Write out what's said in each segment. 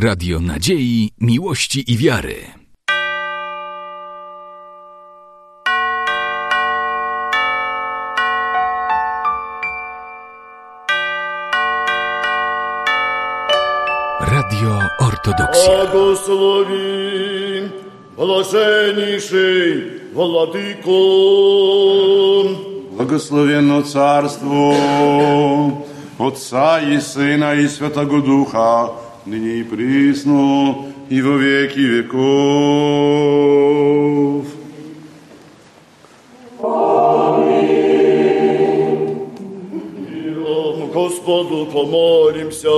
Radio Nadziei, Miłości i Wiary. Radio Ortodoksja. Błogosławi, błażenniejszy Władyko. Błogosławieno Carstwo Otca i Syna i Świętego Ducha. Ныне и присно, и во веки веков. Миром Господу помолимся.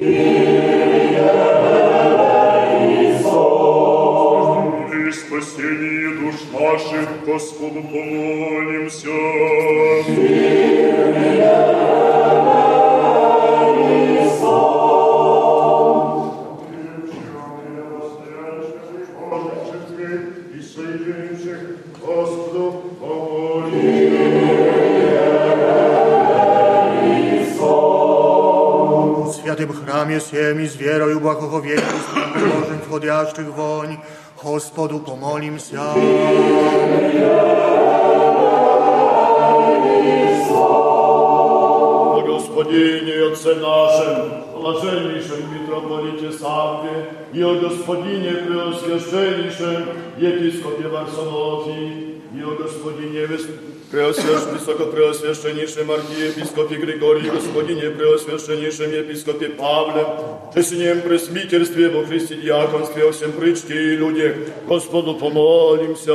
И спасение душ наших Господу помолимся. И W świętym chramie siem i z wierą i błogosławieństwem Bożym wchodzących woń, Gospodu pomolim się. О Господине и Отце нашем, блаженнейшем митрополите Савве и о Господине Преосвященнейшем епископе Варсонофии и о Господине Вис- Преосвящ... Высокопреосвященнейшем архиепископе Григории, Господине Преосвященнейшем епископе Павле, Честнем пресвитерстве во Христе диаконстве, о всем причте и люди, Господу помолимся.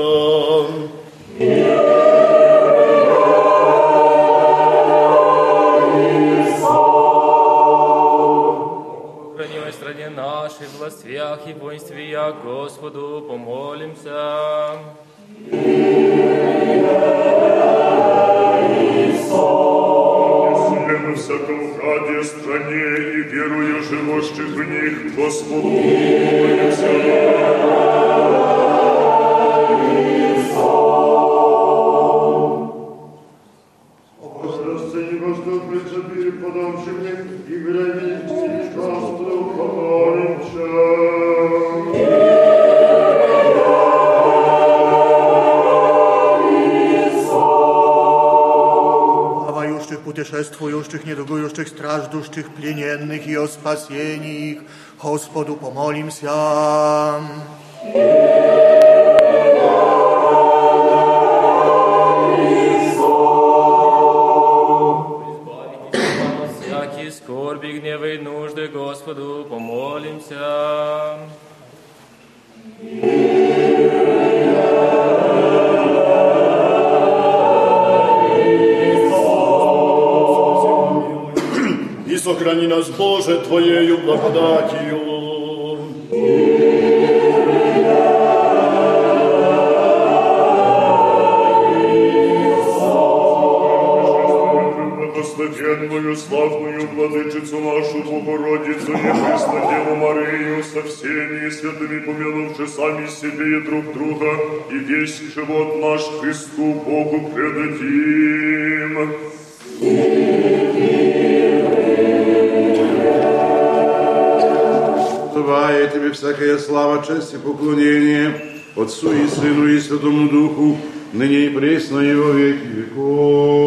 Хранимой стране нашей, властях и воинствия, Господу помолимся. Всяком хаде, стране и верую живущих в них, Господу помолимся. недугующих, страждущих, плененных и о спасении их, Господу помолимся. Избавите Боже, Твоею благодатью. Благословенную, славную владычицу нашу Богородицу и Пресну Деву Марию со всеми святыми помянувши сами себе и друг друга, и весь живот наш Христу Богу предадим. Всякая слава, честь и поклонение Отцу и Сыну и Святому Духу, ныне и пресно и во веки веков.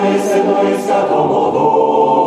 Отцу и Сыну и Святому Духу.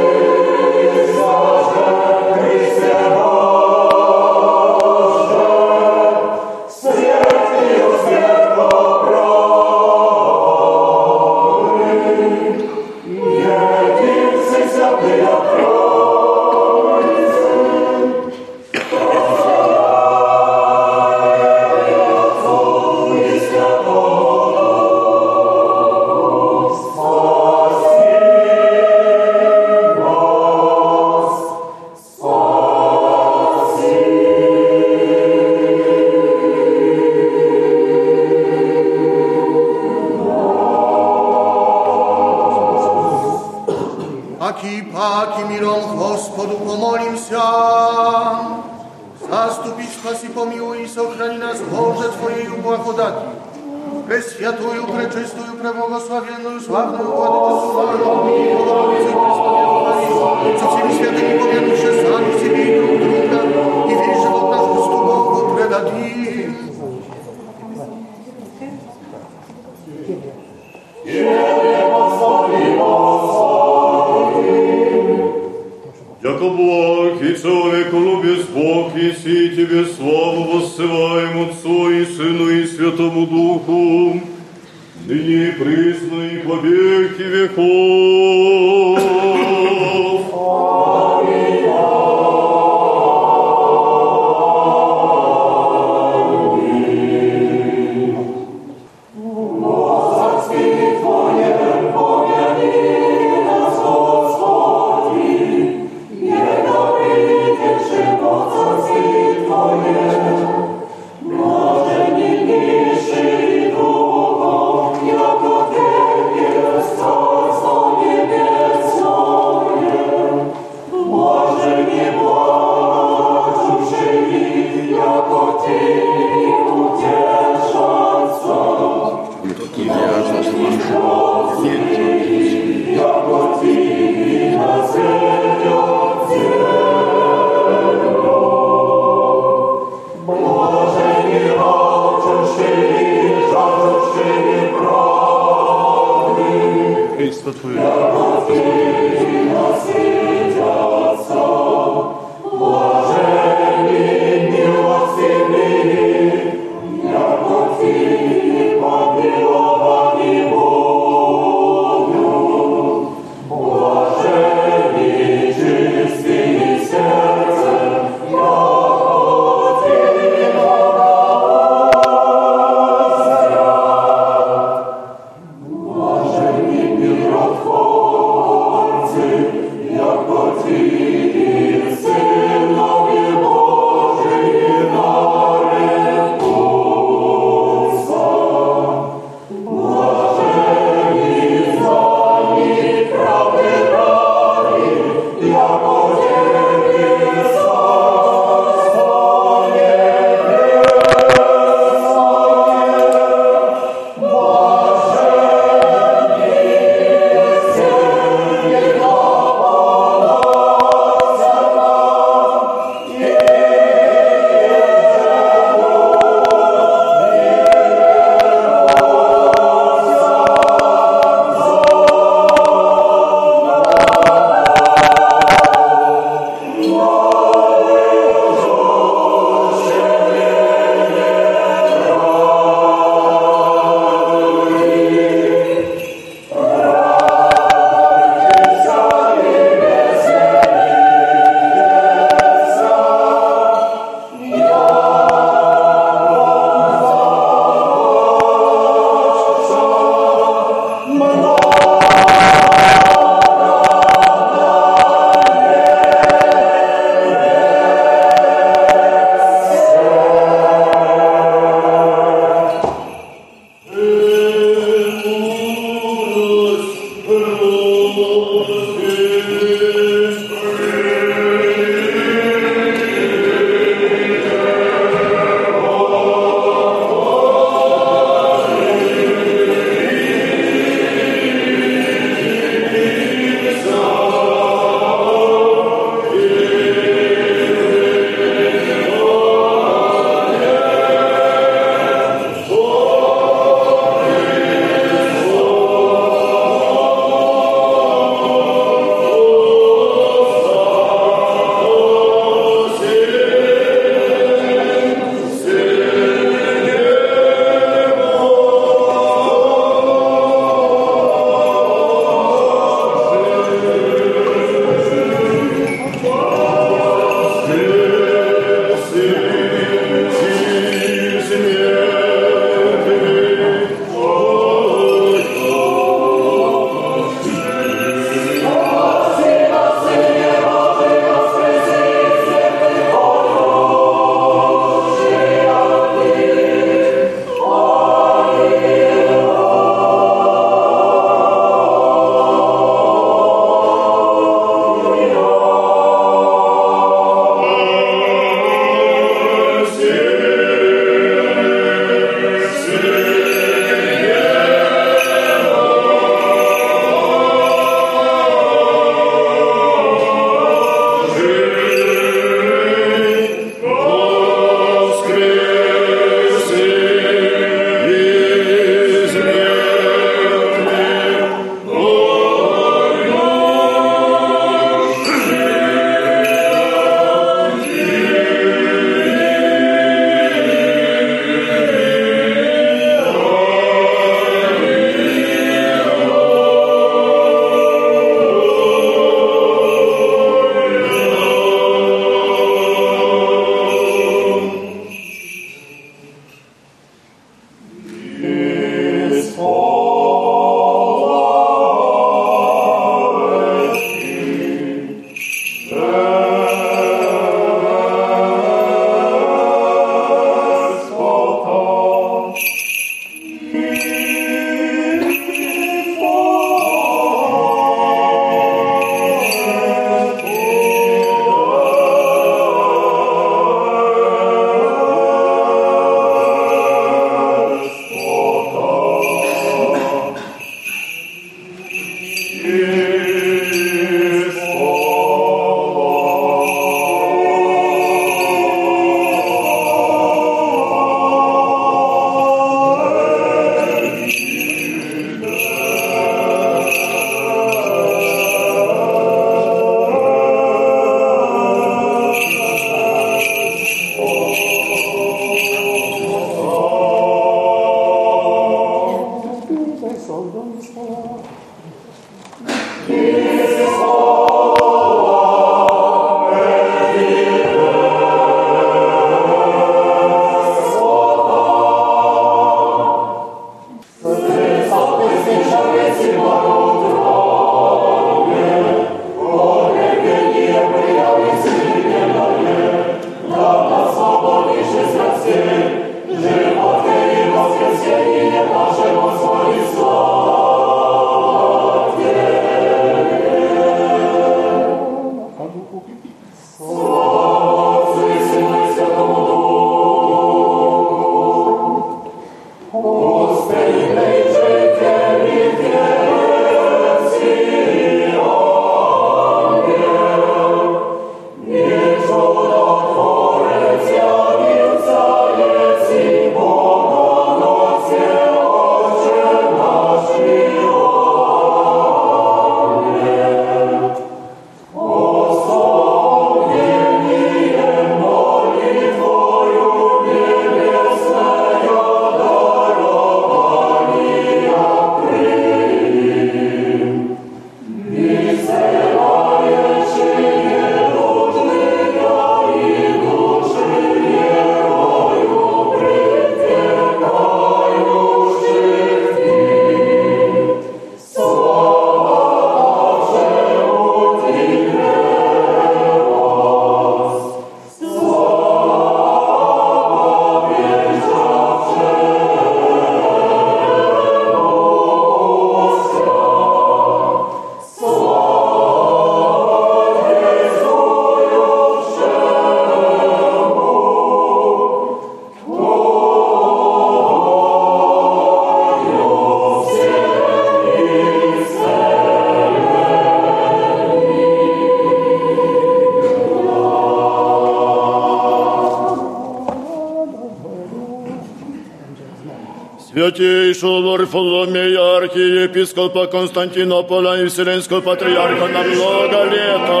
Архиепископа Константинополя и Вселенского патриарха на много лета.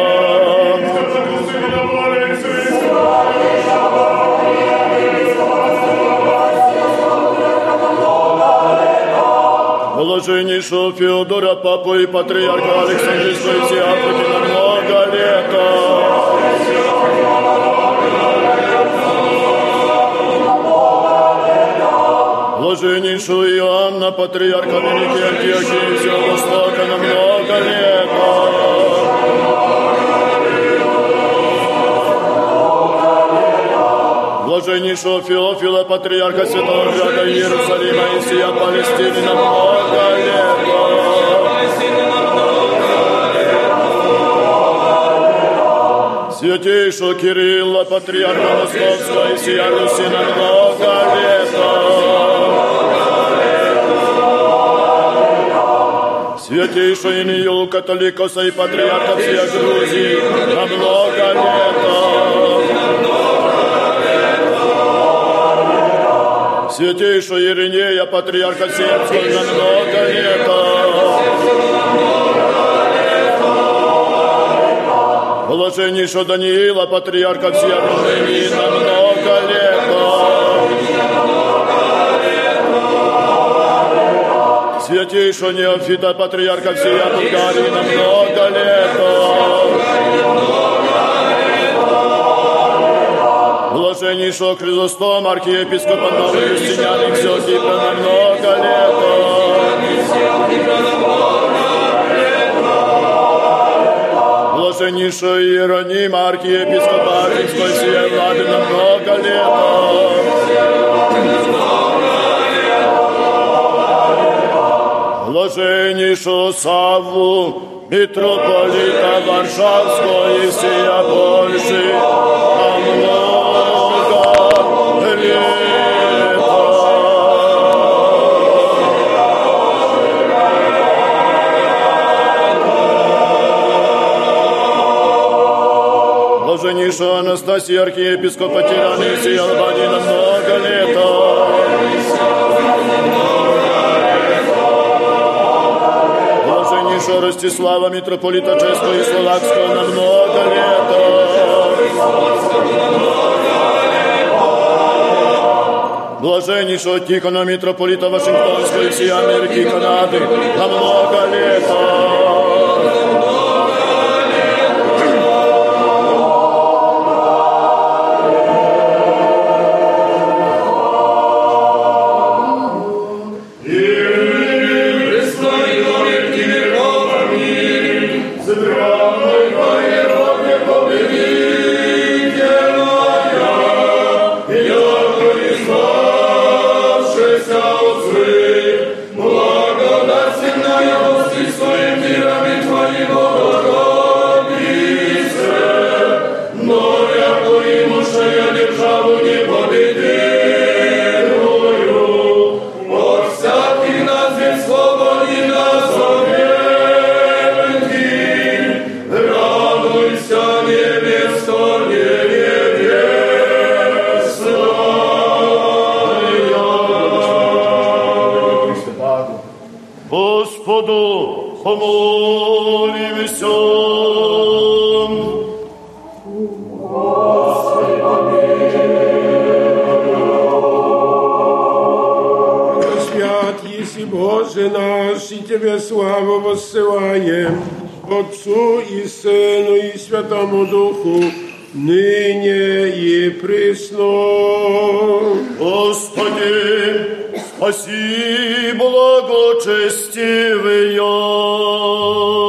Блаженнейшего Феодора, папу и патриарха Александрийской и Африки на много лета. Блаженнейшего Иоанна, патриарха Великий Антиохии, всего Востока на много лета. Блаженнейшего Феофила, патриарха Святого Града Иерусалима и сия Палестины на много лета. Святейшего Кирилла, патриарха Московского и сия Руси на много лета. Святейшего Инию, католикоса и патриарха всей Грузии на много лета. Святейшего Иринея, патриарха Сербского на много лета. Блаженнейшего Даниила, патриарха всей Румынии на много лета. Святейшего Неофита, патриарха всей Болгарии на много лета. Блаженнейшего Хризостом, архиепископа Новой Юстинианы и всего Кипра на много лета. Блаженнейшего Иеронима, архиепископа Афинской всей Влады на много лета. Блаженнейшего Савву, митрополита Варшавского и всея Польши, на. Блаженнейшего Анастасия, архиепископа Тирана и всей Албании много лета. Блаженнейшего Ростислава, митрополита Чешского и Словакского на много лета. Блаженнейшего Тихона, митрополита Вашингтонского и всей Америки и Канады на много лета. Господу помолимся. Свят еси Боже наш, и Тебе славу воссылаем, Отцу и Сыну и Святому Духу, ныне и присно. Господи, спаси благочестивые.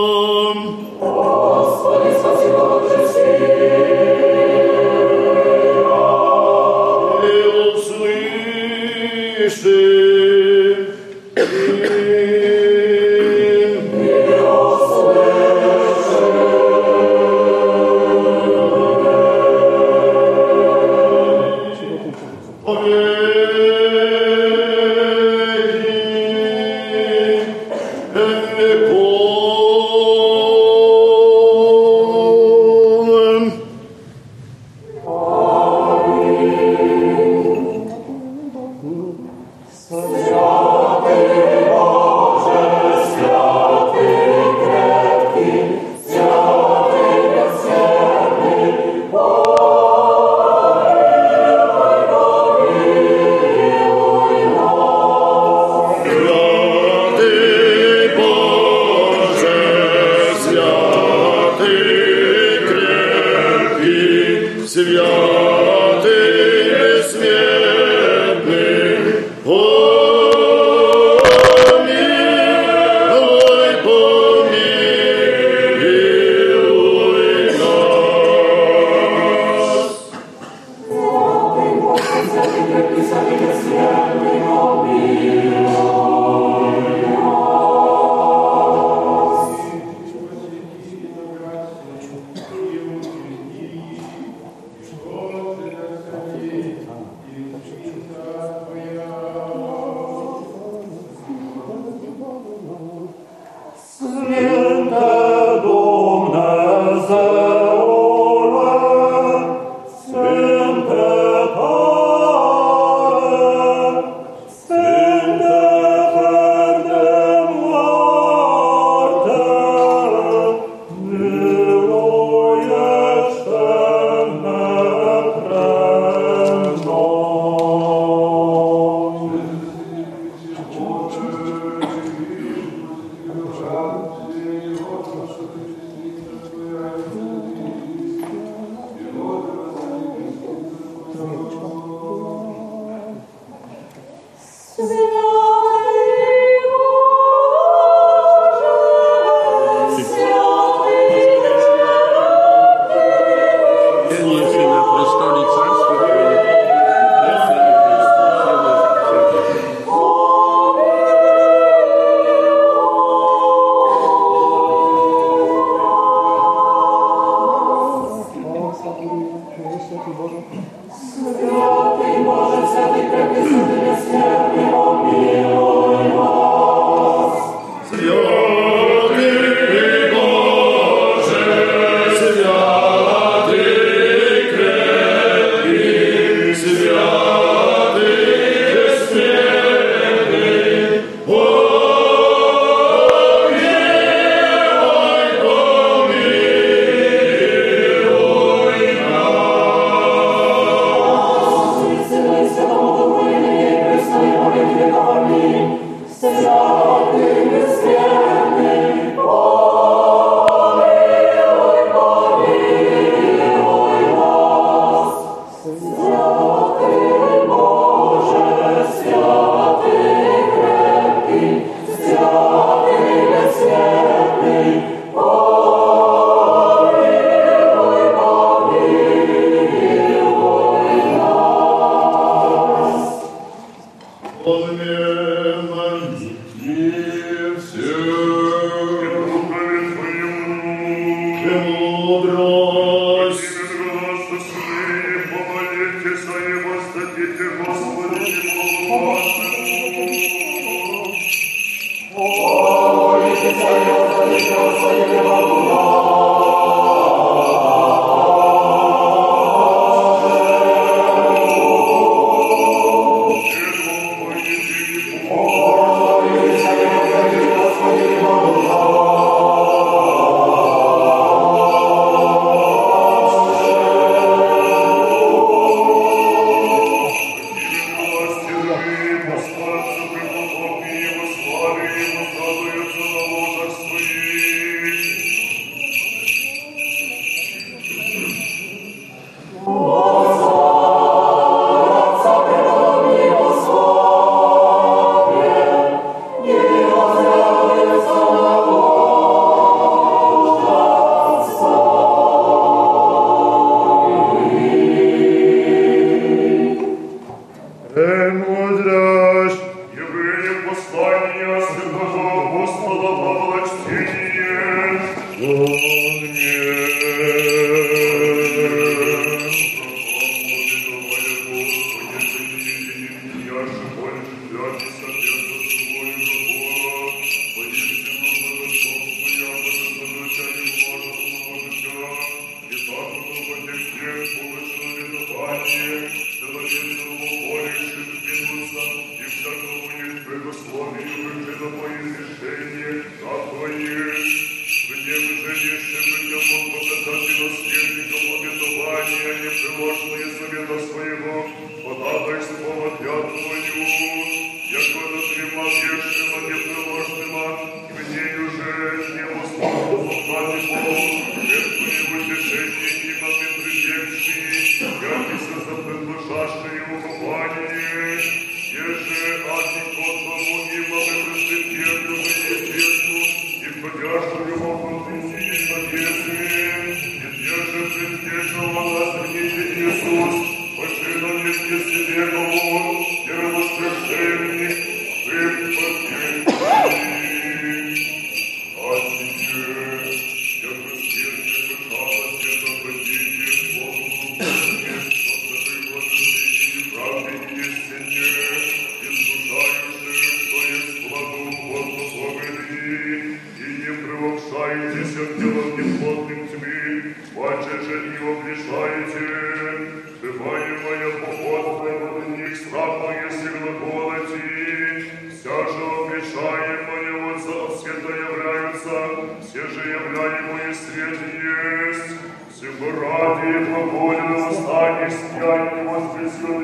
Мешайте, бывает моя поход, на них славное сигноколоти, вся же обречаем моего отца, все то являются, все же являемые свет есть, всего ради и по воле восстания, стянь и воскресенье,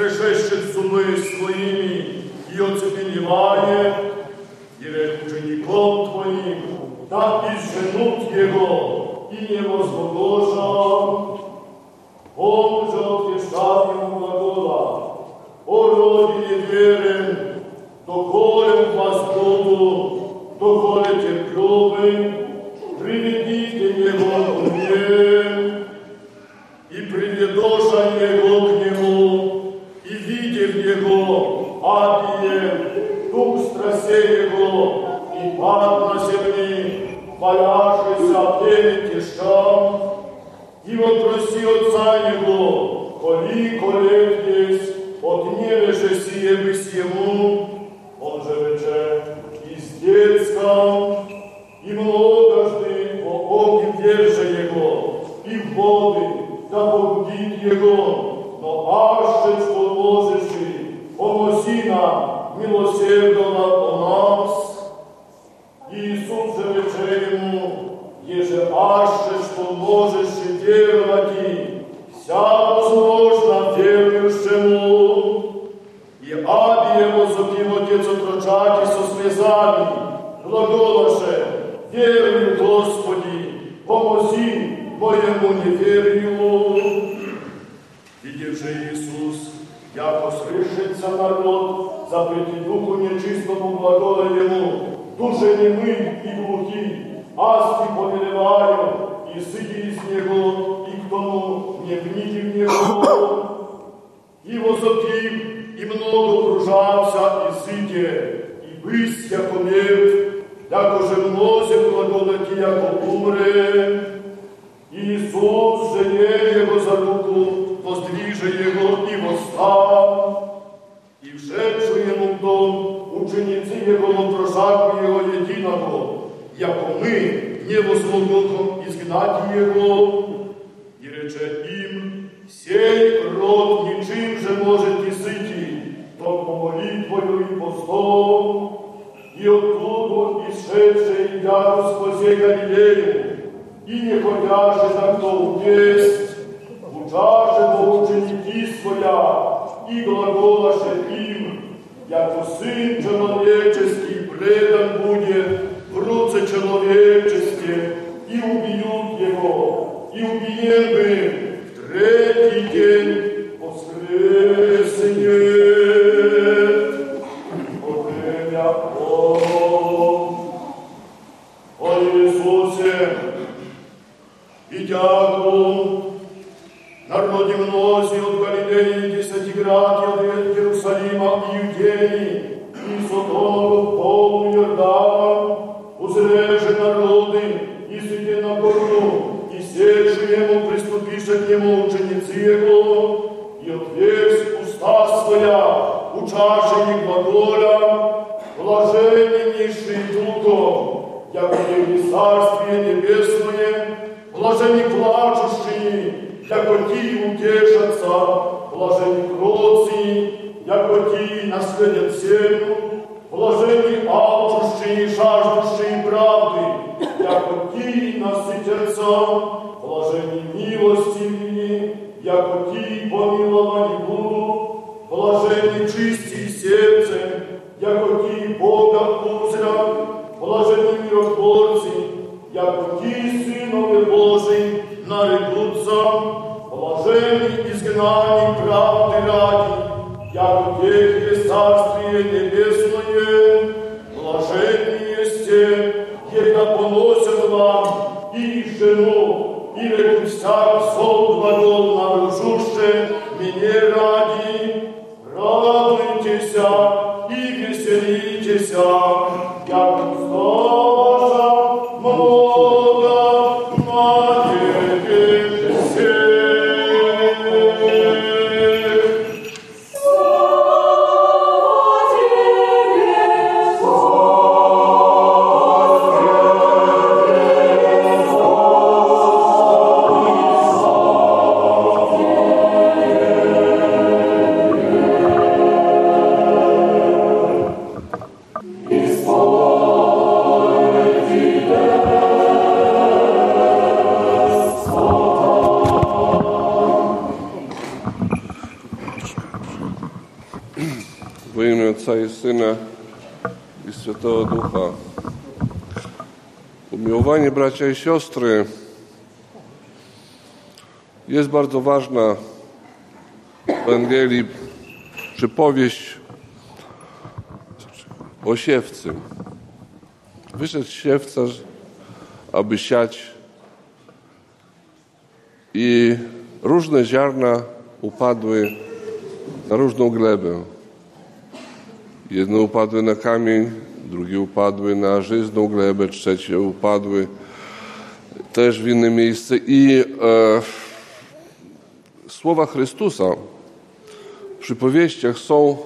Finish this. як тій насить серця, блажені милості мені, як тій помиловані буду, блажені чисті серцем, як тій Бога пузря, блажені миротворці, як тій синові Божий нарекутся, блажені ізгнані правды ради. як у тих є царствіє волосся вам і жену, і рекустя сол глагол нарушуще, мене раді, радуйтеся і веселітеся. bracia i siostry, jest bardzo ważna w Ewangelii przypowieść o siewcy. Wyszedł siewca, aby siać i różne ziarna upadły na różną glebę. Jedne upadły na kamień, drugie upadły na żyzną glebę, trzecie upadły też w inne miejsce. I e, słowa Chrystusa w przypowieściach są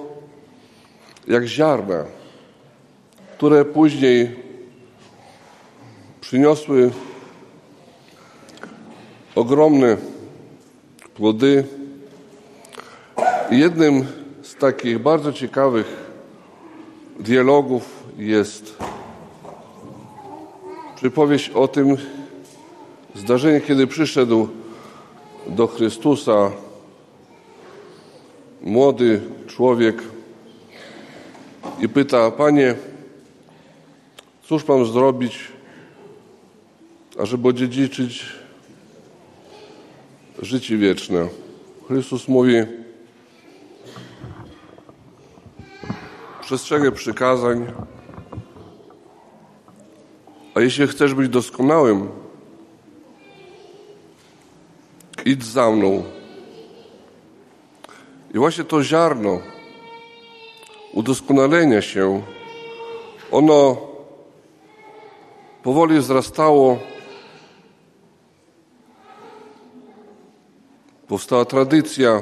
jak ziarna, które później przyniosły ogromne plody. Jednym z takich bardzo ciekawych dialogów jest przypowieść o tym zdarzeniu, kiedy przyszedł do Chrystusa młody człowiek i pyta, Panie, cóż mam zrobić, ażeby odziedziczyć życie wieczne? Chrystus mówi, przestrzegaj przykazań, a jeśli chcesz być doskonałym, idź za mną. I właśnie to ziarno udoskonalenia się, ono powoli wzrastało, powstała tradycja.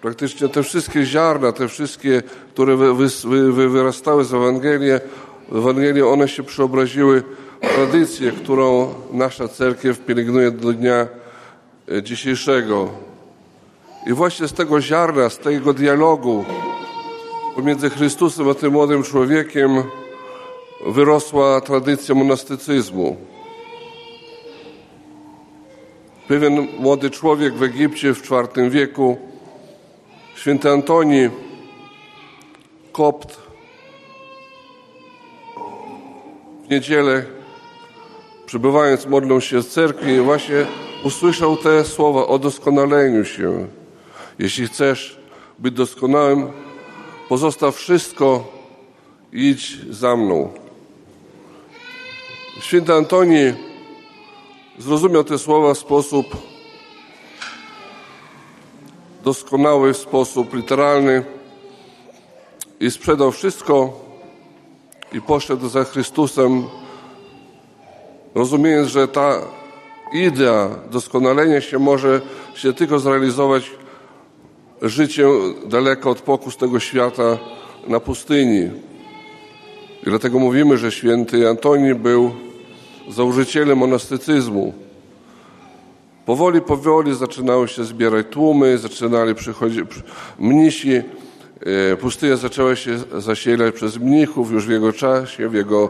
Praktycznie te wszystkie ziarna, te wszystkie, które wy, wy, wy, wyrastały z Ewangelii, Ewangelii one się przeobraziły w tradycję, którą nasza cerkiew pielęgnuje do dnia dzisiejszego. I właśnie z tego ziarna, z tego dialogu pomiędzy Chrystusem a tym młodym człowiekiem wyrosła tradycja monastycyzmu. Pewien młody człowiek w Egipcie w IV wieku, święty Antoni, kopt, w niedzielę, przebywając, modlą się w cerkwi, właśnie usłyszał te słowa o doskonaleniu się. Jeśli chcesz być doskonałym, pozostaw wszystko, idź za mną. Święty Antoni zrozumiał te słowa w sposób doskonały, w sposób literalny i sprzedał wszystko i poszedł za Chrystusem, rozumiejąc, że ta idea doskonalenia się może się tylko zrealizować życiem daleko od pokus tego świata na pustyni. I dlatego mówimy, że święty Antoni był założycielem monastycyzmu. Powoli, powoli zaczynały się zbierać tłumy, zaczynali przychodzić mnisi. E, pustynia zaczęła się zasielać przez mnichów już w jego czasie, w jego,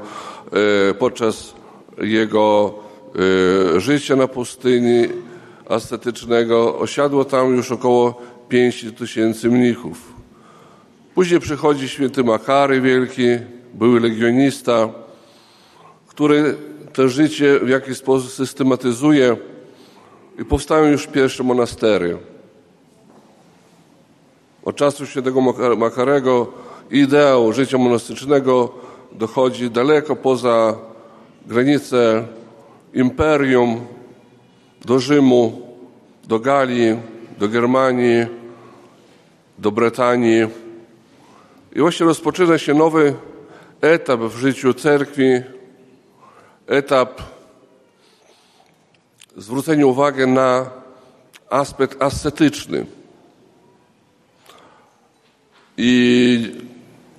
e, podczas jego życia na pustyni ascetycznego. Osiadło tam już około 5 tysięcy mnichów. Później przychodzi święty Makary Wielki, były legionista, który to życie w jakiś sposób systematyzuje i powstają już pierwsze monastery. Od czasu świętego Makarego ideał życia monastycznego dochodzi daleko poza granice imperium, do Rzymu, do Galii, do Germanii, do Brytanii. I właśnie rozpoczyna się nowy etap w życiu cerkwi, etap zwrócenia uwagi na aspekt ascetyczny. I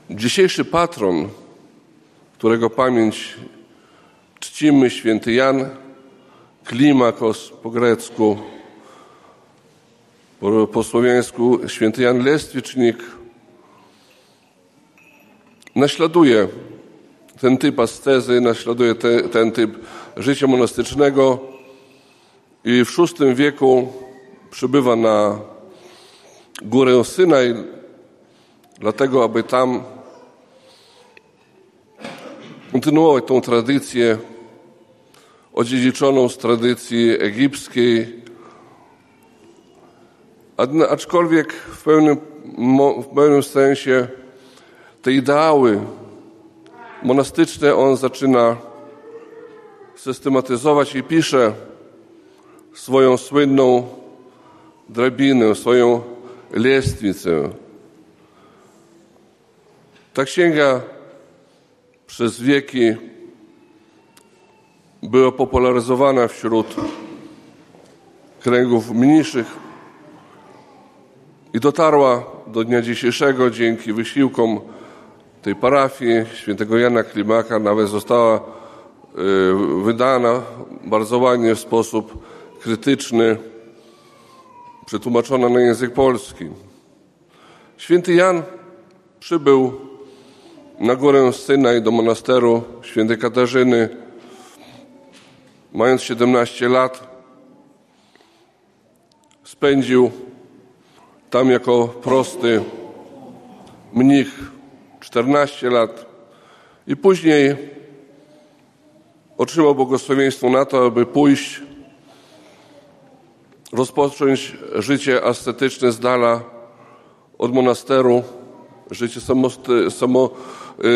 dzisiejszy patron, którego pamięć czcimy, święty Jan Klimakos po grecku, po, po słowiańsku święty Jan Lestwicznik, naśladuje ten typ ascezy, naśladuje te, ten typ życia monastycznego i w VI wieku przybywa na górę Synaj, dlatego aby tam kontynuować tą tradycję odziedziczoną z tradycji egipskiej, aczkolwiek w pewnym, w pewnym sensie te ideały monastyczne on zaczyna systematyzować i pisze swoją słynną drabinę, swoją lestwicę. Ta księga przez wieki była popularyzowana wśród kręgów mniejszych i dotarła do dnia dzisiejszego dzięki wysiłkom tej parafii świętego Jana Klimaka, nawet została y, wydana bardzo ładnie w sposób krytyczny, przetłumaczona na język polski. Święty Jan przybył na górę Synaj do monasteru świętej Katarzyny, mając 17 lat. Spędził tam jako prosty mnich 14 lat i później otrzymał błogosławieństwo na to, aby pójść, rozpocząć życie ascetyczne z dala od monasteru, życie samosty, samo,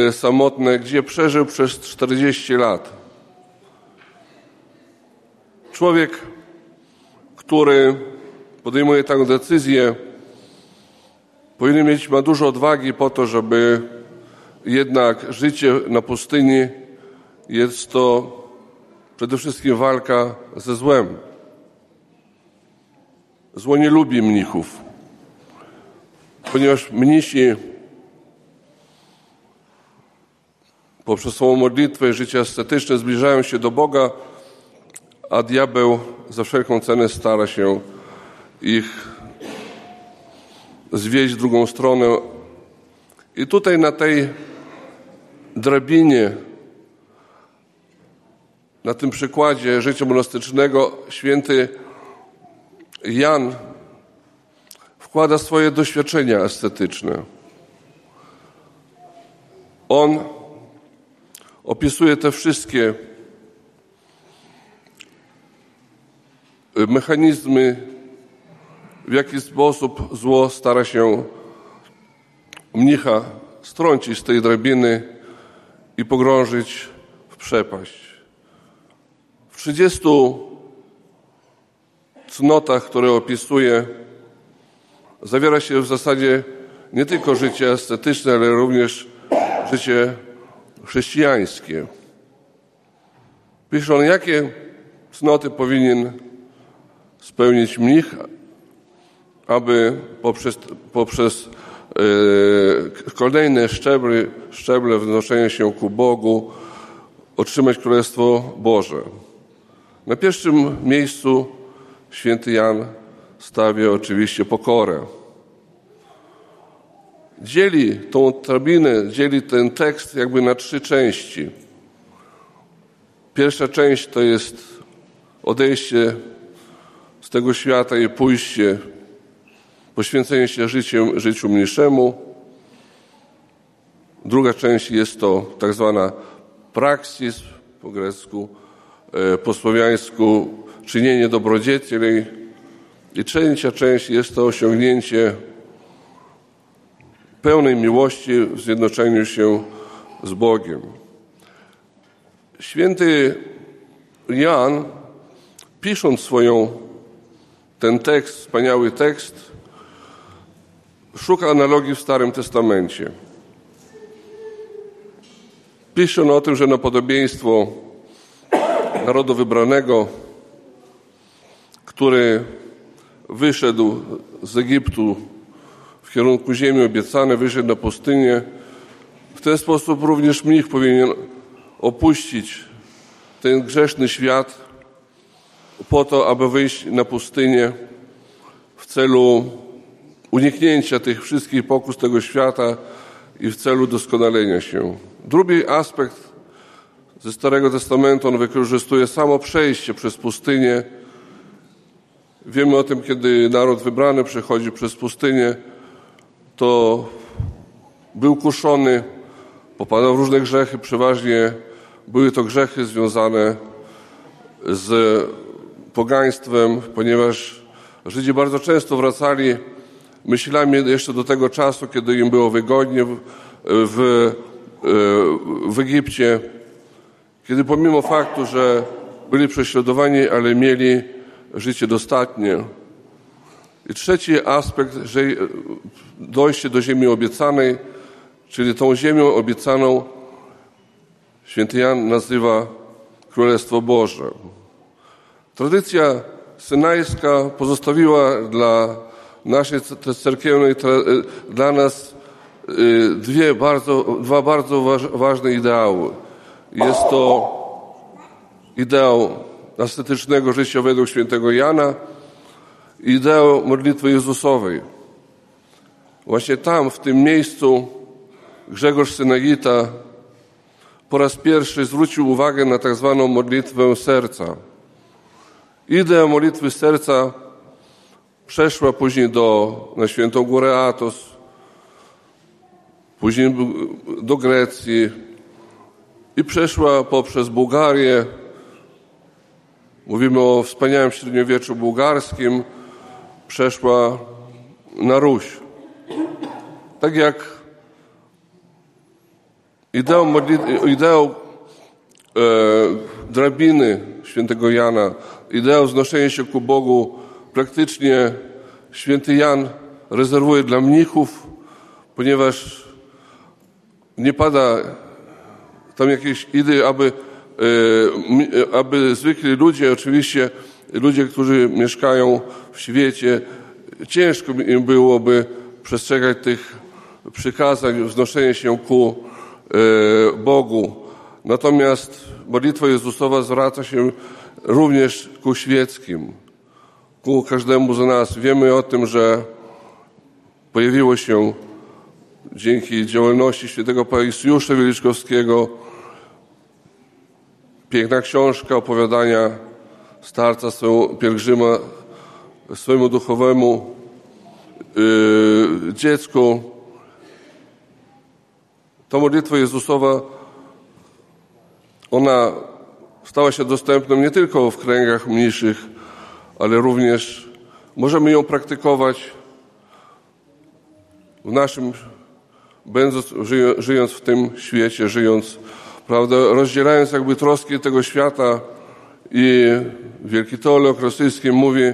y, samotne, gdzie przeżył przez 40 lat. Człowiek, który podejmuje taką decyzję, powinien mieć ma dużo odwagi po to, żeby jednak życie na pustyni jest to przede wszystkim walka ze złem. Zło nie lubi mnichów, ponieważ mnisi poprzez swoją modlitwę i życie ascetyczne zbliżają się do Boga, a diabeł za wszelką cenę stara się ich zwieść drugą stronę. I tutaj na tej drabinie, na tym przykładzie życia monastycznego, święty Jan wkłada swoje doświadczenia estetyczne. On opisuje te wszystkie mechanizmy, w jaki sposób zło stara się mnicha strącić z tej drabiny i pogrążyć w przepaść. W 30 cnotach, które opisuje, zawiera się w zasadzie nie tylko życie estetyczne, ale również życie chrześcijańskie. Pisze on, jakie cnoty powinien spełnić mnich, aby poprzez, poprzez yy, kolejne szczeble, szczeble wznoszenia się ku Bogu otrzymać Królestwo Boże. Na pierwszym miejscu święty Jan stawia oczywiście pokorę. Dzieli tą drabinę, dzieli ten tekst jakby na trzy części. Pierwsza część to jest odejście z tego świata i pójście, poświęcenie się życiem, życiu mniejszemu. Druga część jest to tak zwana praksis, po grecku, e, po słowiańsku czynienie dobrodziejstw. I trzecia część jest to osiągnięcie pełnej miłości w zjednoczeniu się z Bogiem. Święty Jan, pisząc swoją, ten tekst, wspaniały tekst, szuka analogii w Starym Testamencie. Pisze on o tym, że na podobieństwo narodu wybranego, który wyszedł z Egiptu w kierunku ziemi obiecanej, wyszedł na pustynię. W ten sposób również mnich powinien opuścić ten grzeszny świat po to, aby wyjść na pustynię w celu uniknięcia tych wszystkich pokus tego świata i w celu doskonalenia się. Drugi aspekt ze Starego Testamentu, on wykorzystuje samo przejście przez pustynię. Wiemy o tym, kiedy naród wybrany przechodzi przez pustynię, to był kuszony, popadał w różne grzechy, przeważnie były to grzechy związane z pogaństwem, ponieważ Żydzi bardzo często wracali myślami jeszcze do tego czasu, kiedy im było wygodnie w, w, w Egipcie, kiedy pomimo faktu, że byli prześladowani, ale mieli życie dostatnie. I trzeci aspekt, że dojście do ziemi obiecanej, czyli tą ziemią obiecaną święty Jan nazywa Królestwo Boże. Tradycja synajska pozostawiła dla naszej cerkiewnej, y, dla nas y, dwie bardzo, dwa bardzo waż, ważne ideały. Jest to ideał ascetycznego życia według świętego Jana i ideał modlitwy Jezusowej. Właśnie tam, w tym miejscu, Grzegorz Synagita po raz pierwszy zwrócił uwagę na tak zwaną modlitwę serca. Idea modlitwy serca. Przeszła później do, na świętą górę Atos, później do Grecji. I przeszła poprzez Bułgarię. Mówimy o wspaniałym średniowieczu bułgarskim, przeszła na Ruś. Tak jak ideał, modlit- ideał e, drabiny świętego Jana, ideał znoszenia się ku Bogu praktycznie święty Jan rezerwuje dla mnichów, ponieważ nie pada tam jakieś idee, aby, e, aby zwykli ludzie, oczywiście ludzie, którzy mieszkają w świecie, ciężko im byłoby przestrzegać tych przykazań, wznoszenie się ku e, Bogu. Natomiast modlitwa Jezusowa zwraca się również ku świeckim, ku każdemu z nas. Wiemy o tym, że pojawiło się dzięki działalności świętego Paisjusza Wieliczkowskiego piękna książka opowiadania starca swojemu pielgrzyma, swojemu duchowemu yy, dziecku. Ta modlitwa Jezusowa, ona stała się dostępną nie tylko w kręgach mniejszych, ale również możemy ją praktykować w naszym, będąc, żyją- żyjąc w tym świecie, żyjąc, prawda, rozdzielając jakby troski tego świata i wielki teolog rosyjski mówi,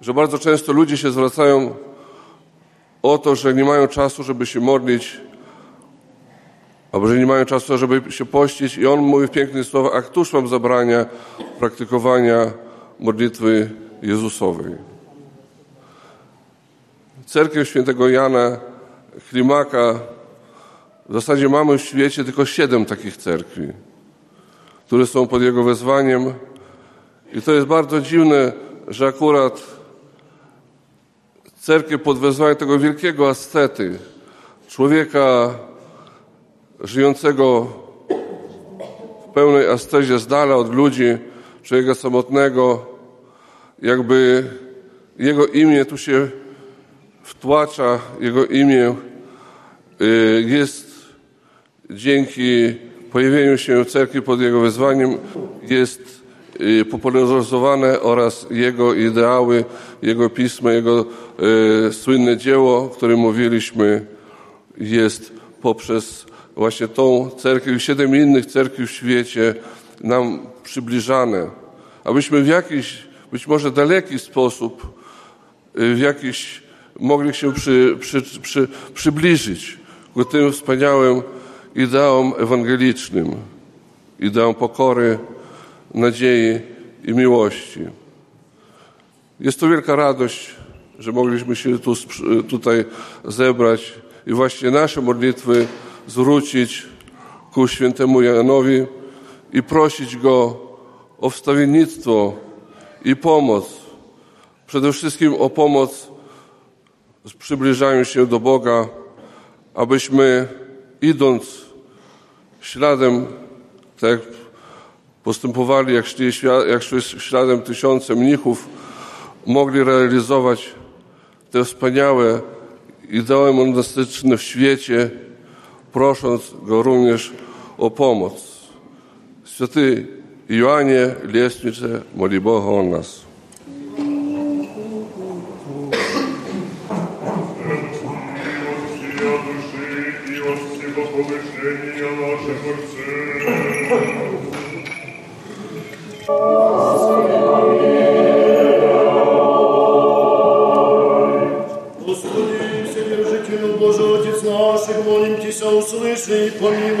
że bardzo często ludzie się zwracają o to, że nie mają czasu, żeby się modlić, albo że nie mają czasu, żeby się pościć i on mówi w pięknych słowach, a któż wam zabrania praktykowania modlitwy Jezusowej. Cerkiew świętego Jana Klimaka w zasadzie mamy w świecie tylko siedem takich cerkwi, które są pod jego wezwaniem i to jest bardzo dziwne, że akurat cerkiew pod wezwaniem tego wielkiego ascety, człowieka żyjącego w pełnej ascezie z dala od ludzi, człowieka samotnego, jakby jego imię tu się wtłacza, jego imię y, jest dzięki pojawieniu się cerkwi pod jego wezwaniem, jest y, popularyzowane oraz jego ideały, jego pismo, jego y, słynne dzieło, o którym mówiliśmy, jest poprzez właśnie tą cerkiew i siedem innych cerkwi w świecie nam przybliżane, abyśmy w jakiś, być może daleki sposób, y, w jakiś mogli się przy, przy, przy, przybliżyć ku tym wspaniałym ideałom ewangelicznym, ideałom pokory, nadziei i miłości. Jest to wielka radość, że mogliśmy się tu, tutaj zebrać i właśnie nasze modlitwy zwrócić ku świętemu Janowi i prosić Go o wstawiennictwo i pomoc. Przede wszystkim o pomoc w przybliżaniu się do Boga, abyśmy idąc śladem, tak postępowali, jak szli, jak szli śladem tysiące mnichów, mogli realizować te wspaniałe ideały monastyczne w świecie, прошенс горуниш о помощь. Святий Іоанні, лестнице, молі Бога о нас. for you.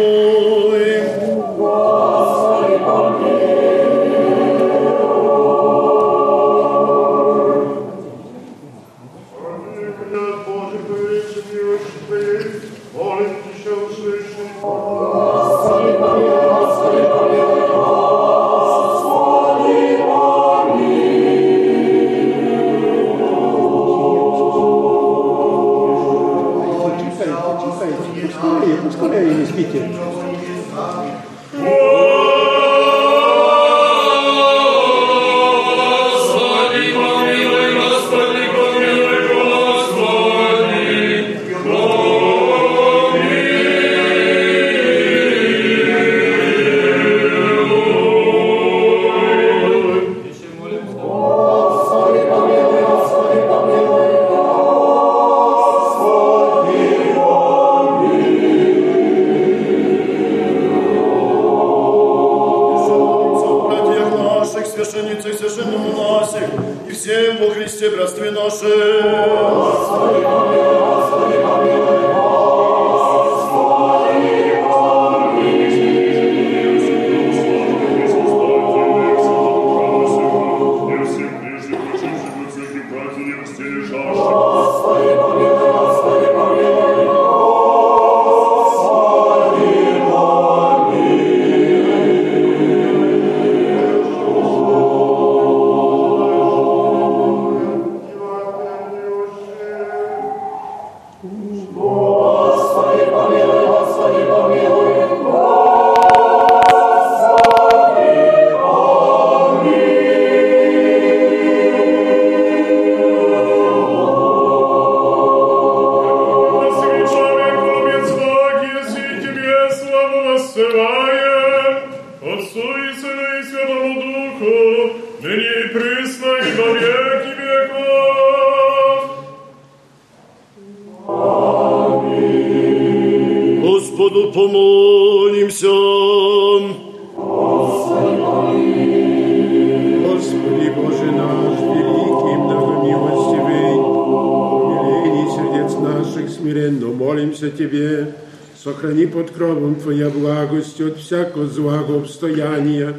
Сохрани под кровом Твоя благость от всякого злого обстояния,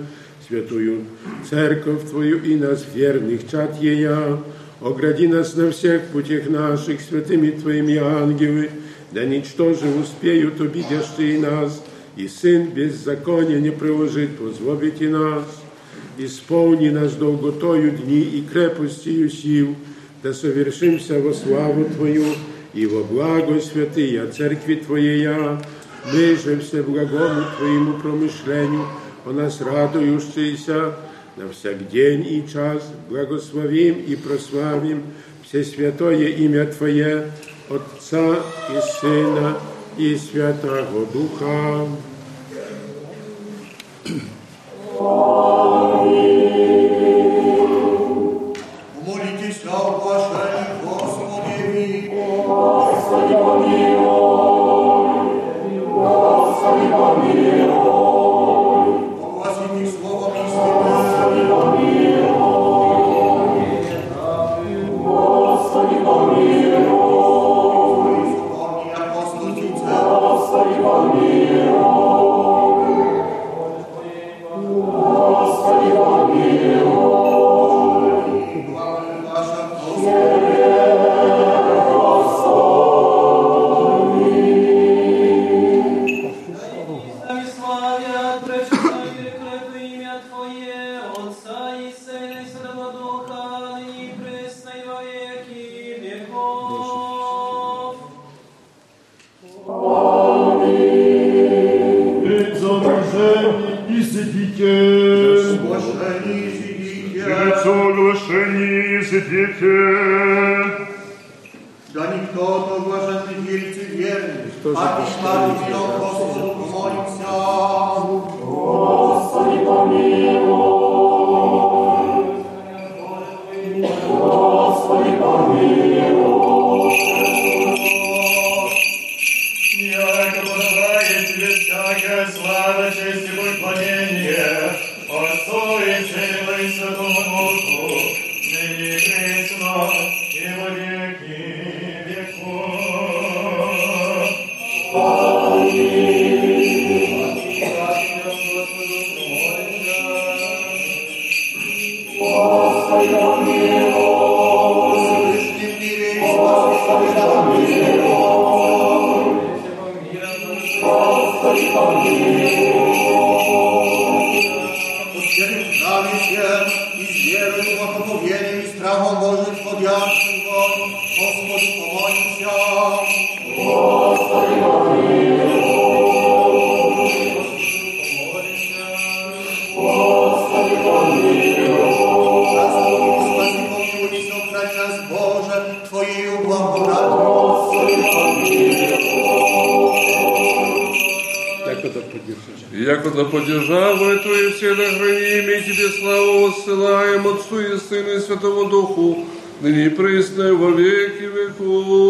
святую Церковь Твою и нас, верных чад Ея, огради нас на всех путях наших святыми Твоими ангелы, да ничтоже успеют обидящие нас, и Сын беззакония не приложит позлобить и нас. Исполни нас долготою дни и крепостью сил, да совершимся во славу Твою и во благо святые Церкви Твоея, мы же все благому Твоему промышлению, о нас радующиеся, на всяк день и час. Благословим и прославим все святое имя Твое, Отца и Сына и Святого Духа. Молитесь Oh, поддержавы Твои все нахраним, и Тебе славу воссылаем Отцу и Сыну и Святому Духу, ныне и пресно во веки веков.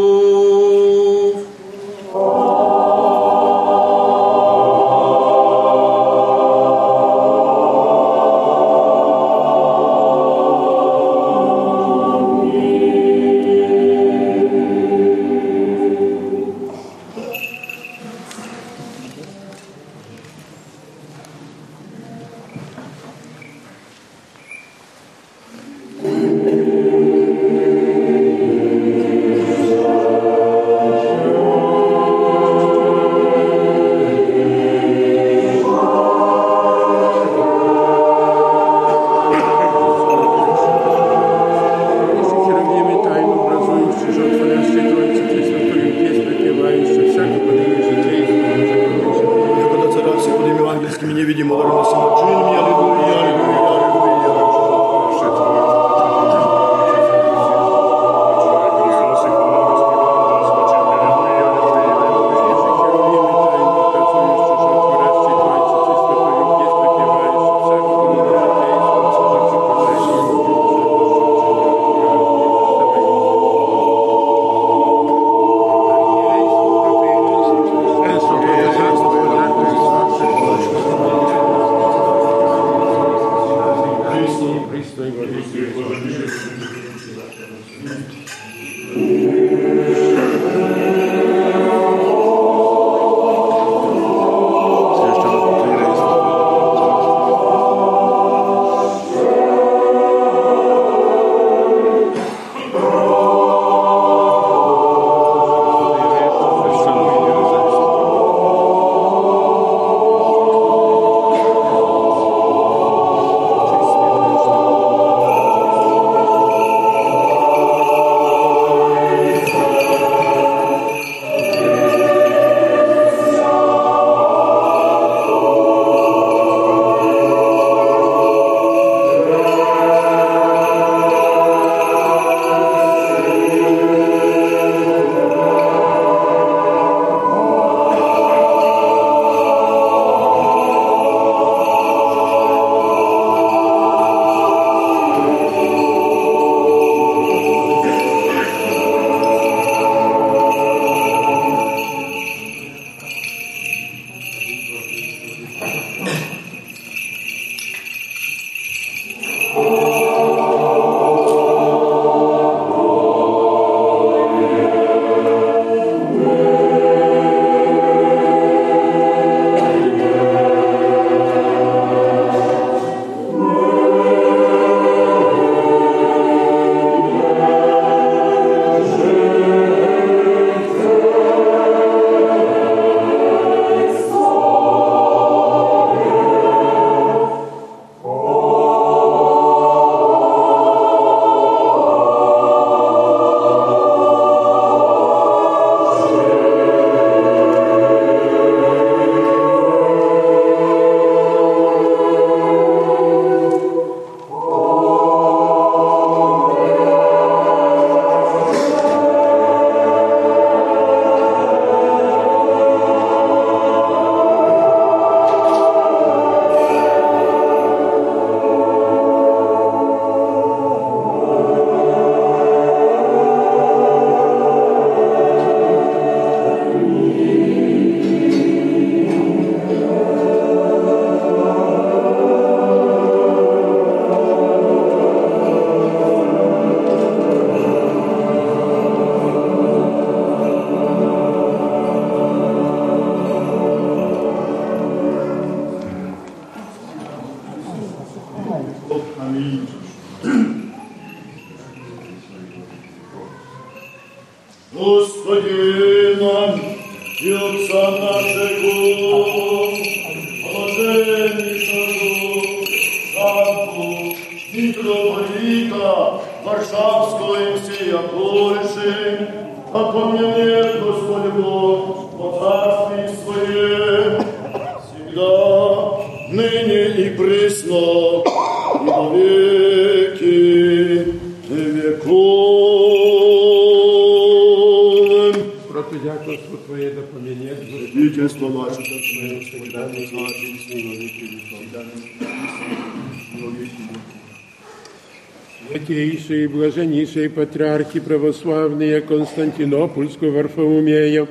Блаженнейший патриархи православные Константинопольского Варфоломея,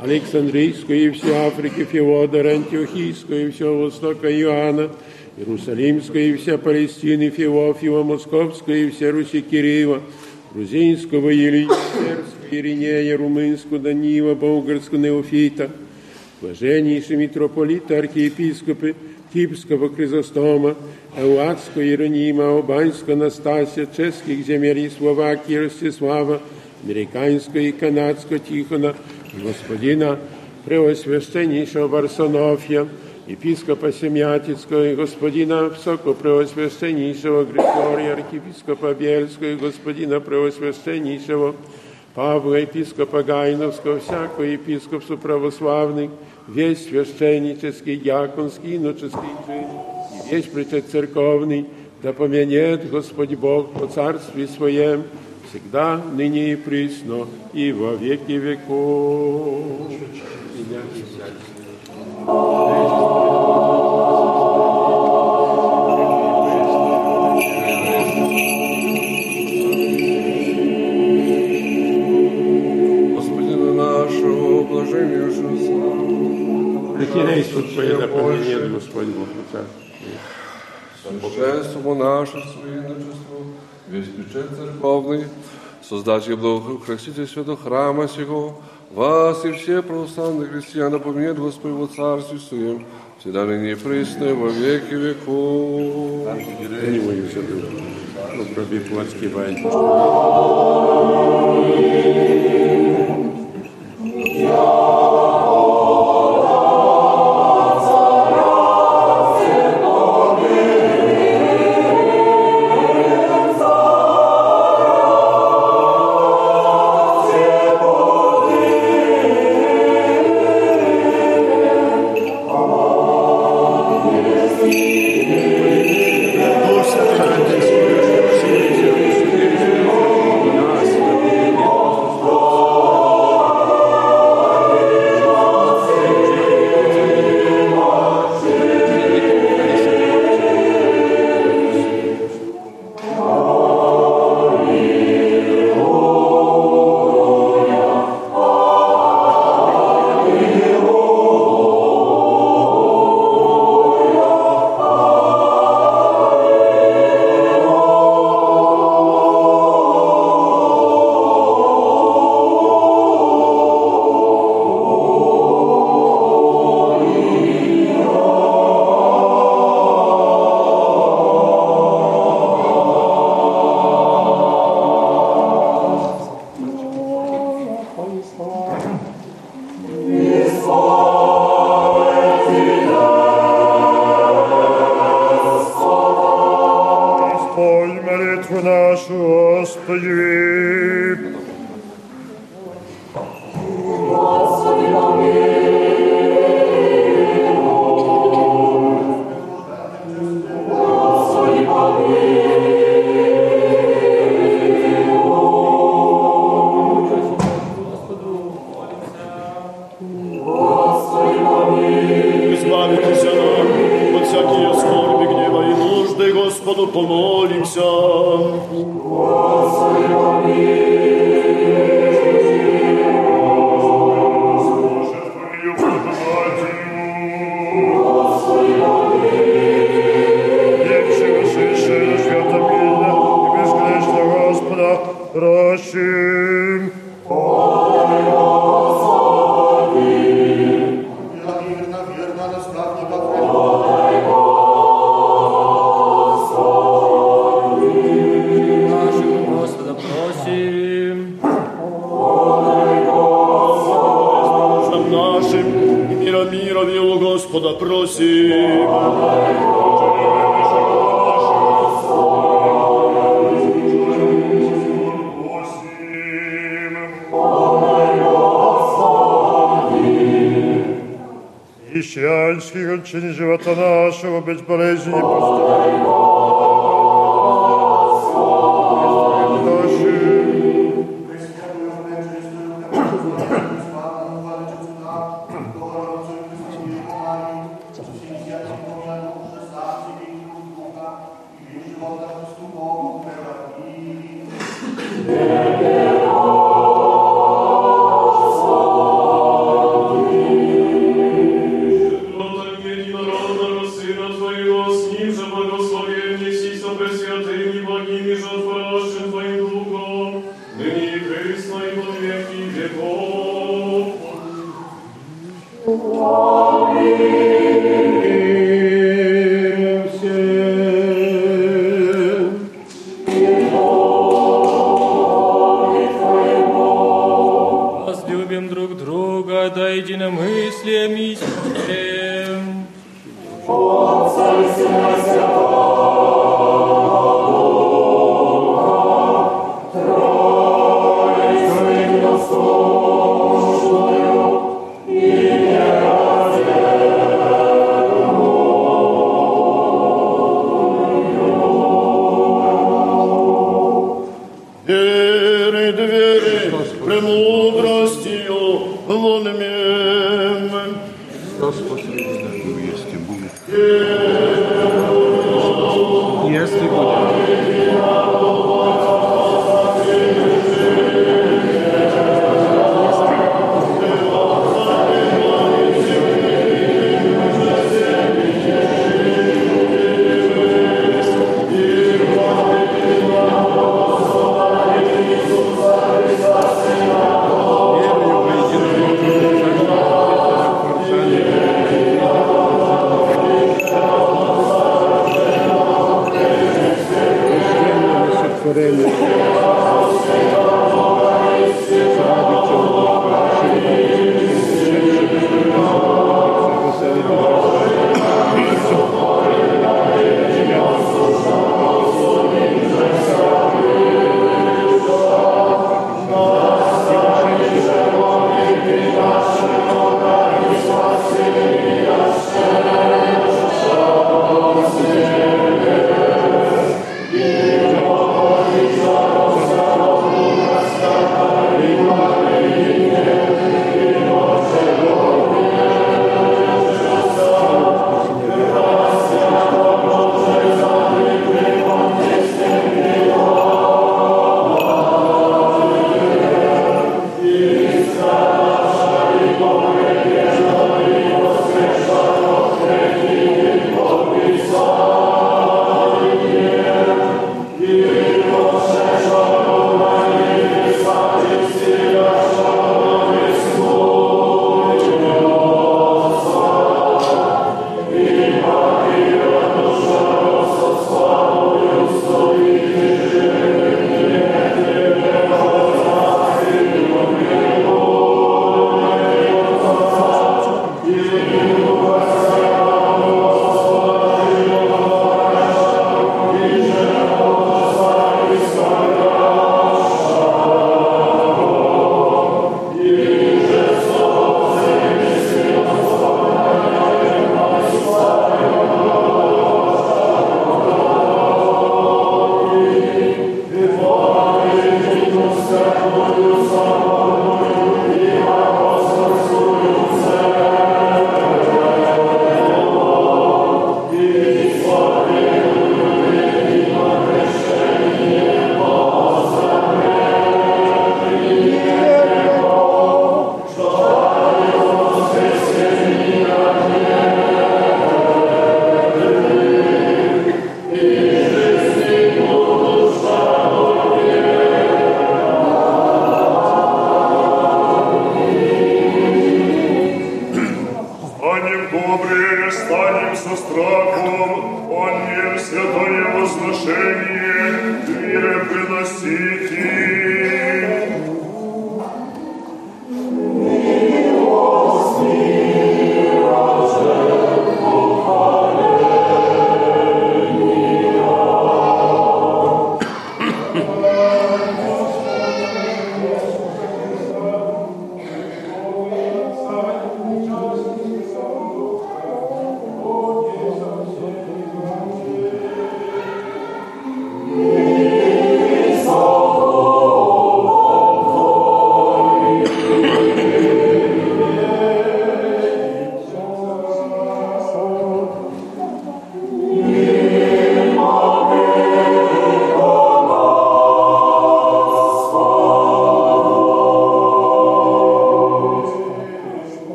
Александрийскую и всей Африки Феодора, Антиохийскую и всего Востока Иоанна, Иерусалимскую и вся Палестины Феофила, Московскую и вся Руси Кирилла, Грузинского Елия, Сербского Иринея, Румынского Данила, Болгарского Неофита, блаженнейший митрополита, архиепископы Кипрского Хризостома, Эуадского Иеронима, Албанского Настасия, чешских земель и Словакии, Ростислава, американского и канадского Тихона, и господина Преосвященнейшего Варсонофья, епископа Семятицкого и господина Высокопреосвященнейшего Григория, архиепископа Бельского и господина Преосвященнейшего Павла, епископа Гайновского, всякого епископства православных, весь священнический, дьяконский, иноческий чин, Есть причет церковный, да поменет Господь Бог по царстве Своем, всегда, ныне и присно, и во веки веков. Господина нашего, Иисуса. Прихиляйся Твое, да поменет Господь Бог по Съвършенство монашество и иначество, изпечен църковни, създати благо Христите свето храма сего, вас и все православные христиане поминят Господь Царстве Своем, всегда ныне и присно, во веки веков. Ангелы, не мою задумку, но проби плотский вайдер.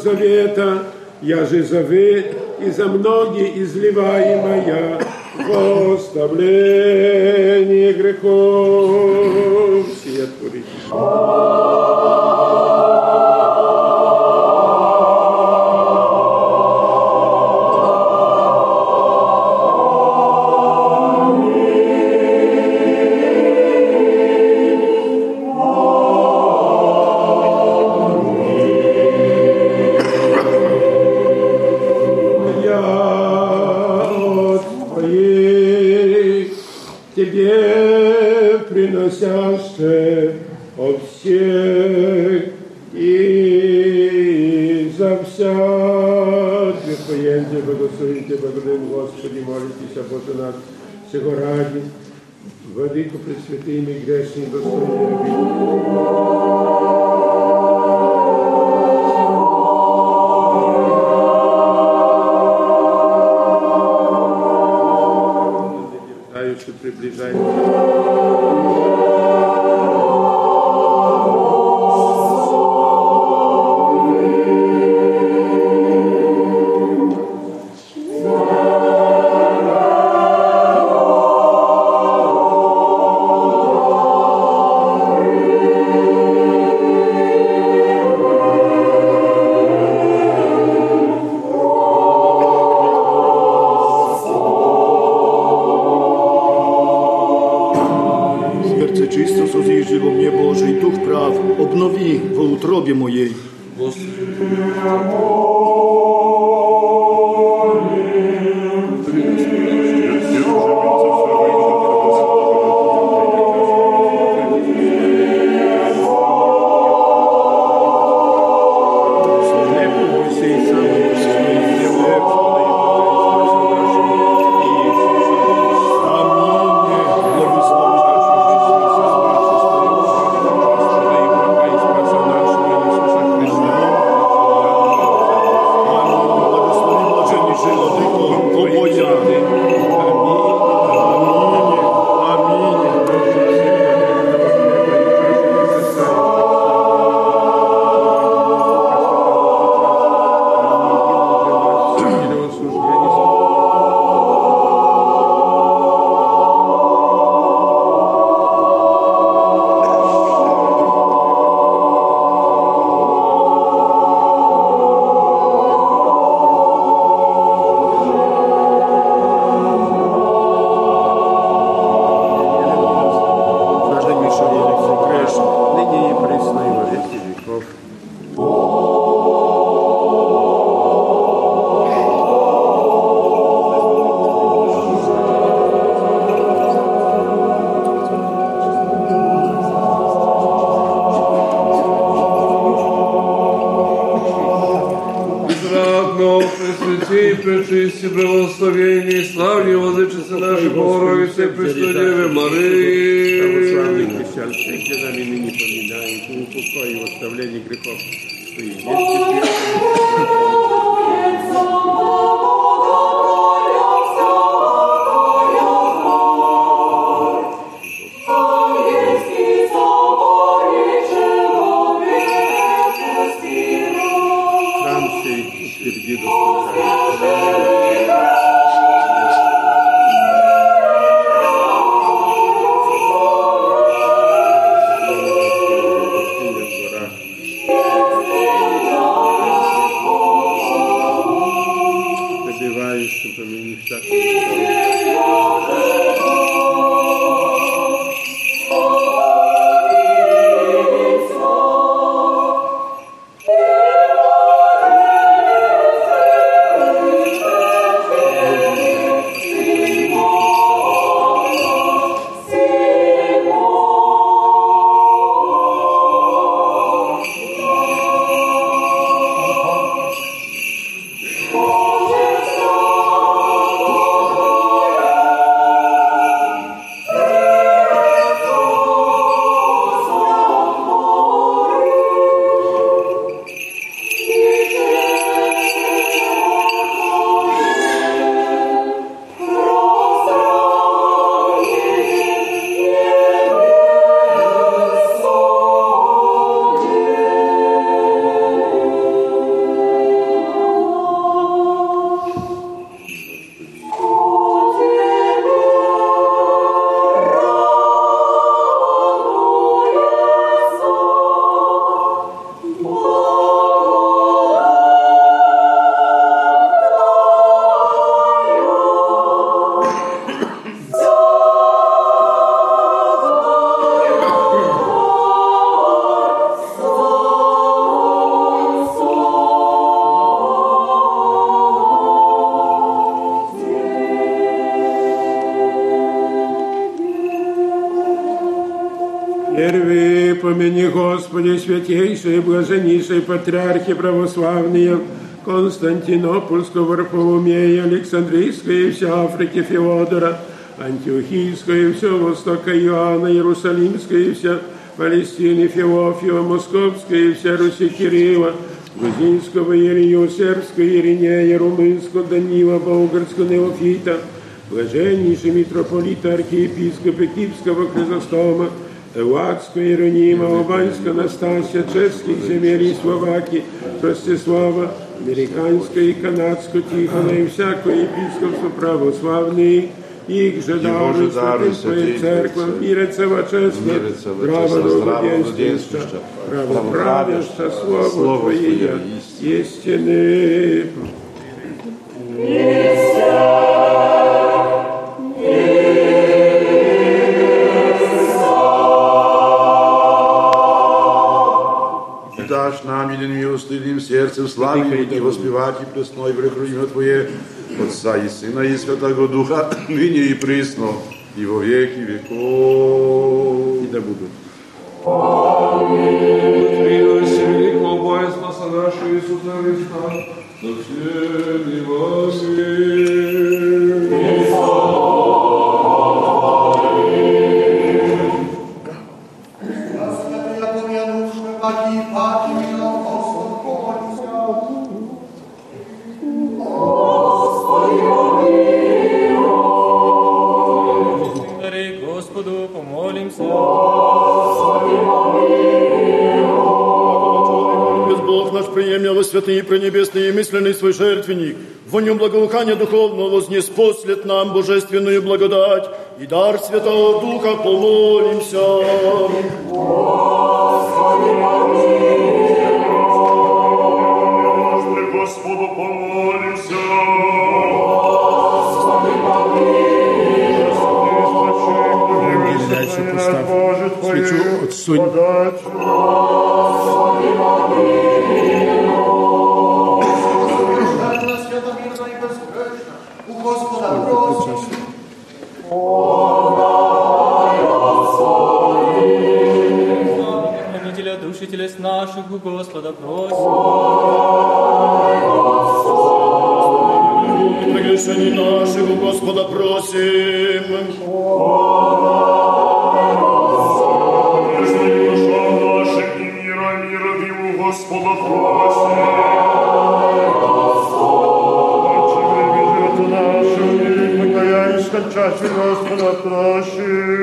завета, я же завет и за многие изливаемая в оставление грехов. Сия творит. Помяни Господи, святейшие, блаженнейшие патриархи православные, Константинопольского, Варфоломея, Александрийская и вся Африки Феодора, Антиохийская и все Востока Иоанна, Иерусалимская и вся Палестины Феофила, Московская и вся Руси Кирилла, Грузинского Ирию, Сербского Иринея, Румынского Данила, Болгарского Неофита, блаженнейший митрополита, архиепископа Киевского Хризостома, Эвадского Иеронима, Албанского Настасия, чешских земель и Словакии, Ростислава, Американского и Канадского Тихона и всякого епископства православные, их же даруй святым Твоей церквам, мира цело честно, право благоденствия, правоправяща Слово Твое, истины. Славить и воспевать и пресной вреку имя Твое, Отца и Сына и Святого Духа, ныне и присно, и во веки веков. И да будут. Милость великого Бога Спаса нашего Иисуса Христа, со всеми вами. бессмысленный свой жертвенник, во воню благоухания духовного вознеспослет нам божественную благодать и дар Святого Духа помолимся. Господи, помилуй. Господу помолимся. Свечу от. Господи, помилуй. наших Господа просим. Прегрешений наших у Господа просим. Прегрешений душа наших и Господа просим. Господа, прощи.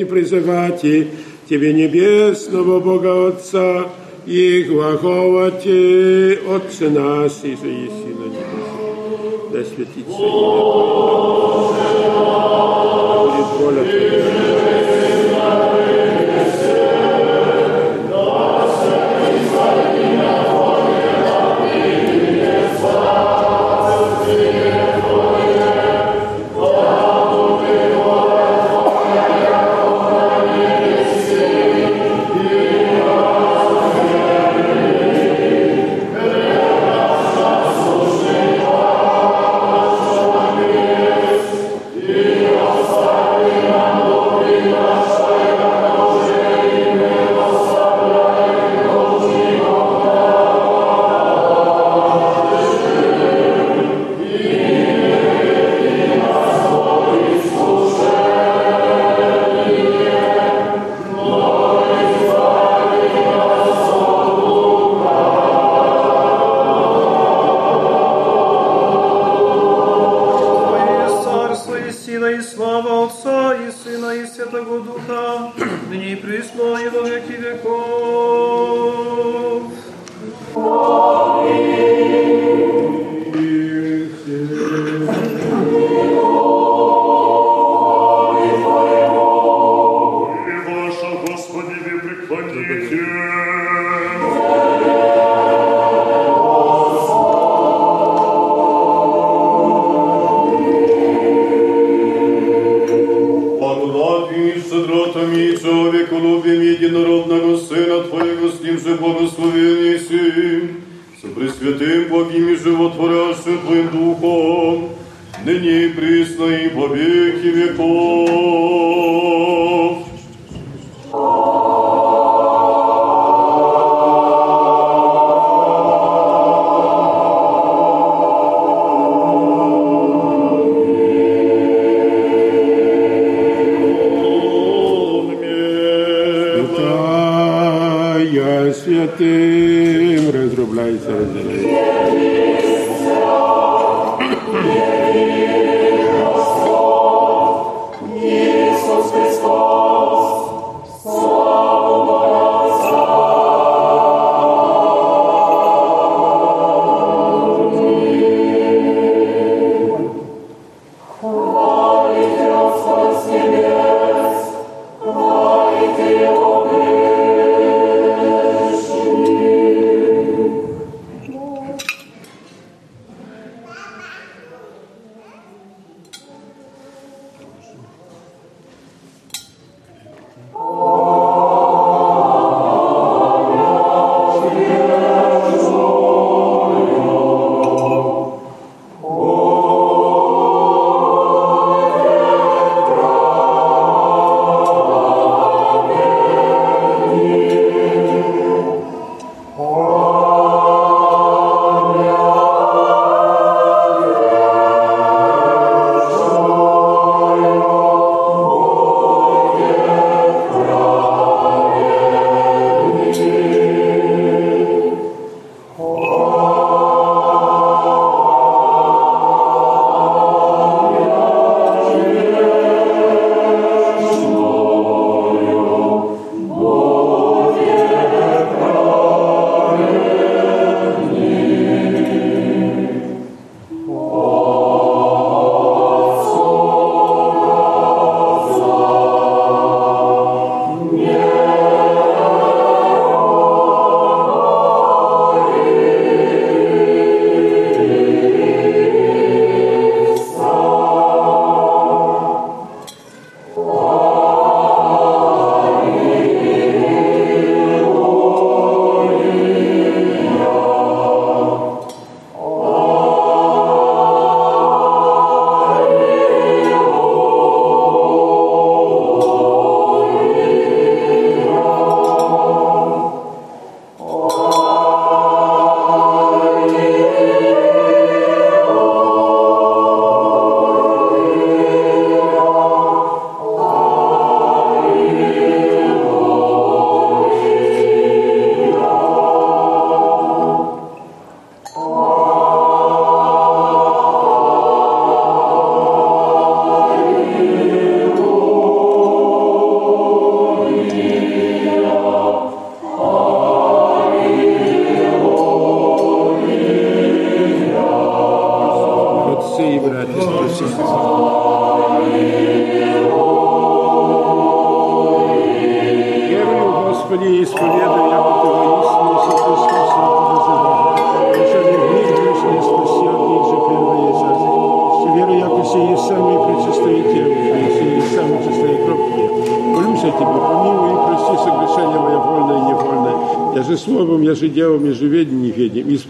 Смерти призывати Тебе небесного Бога Отца и глаголати Отце наш, и же еси на небесах. Да святится имя Твое. Будет воля Твоя.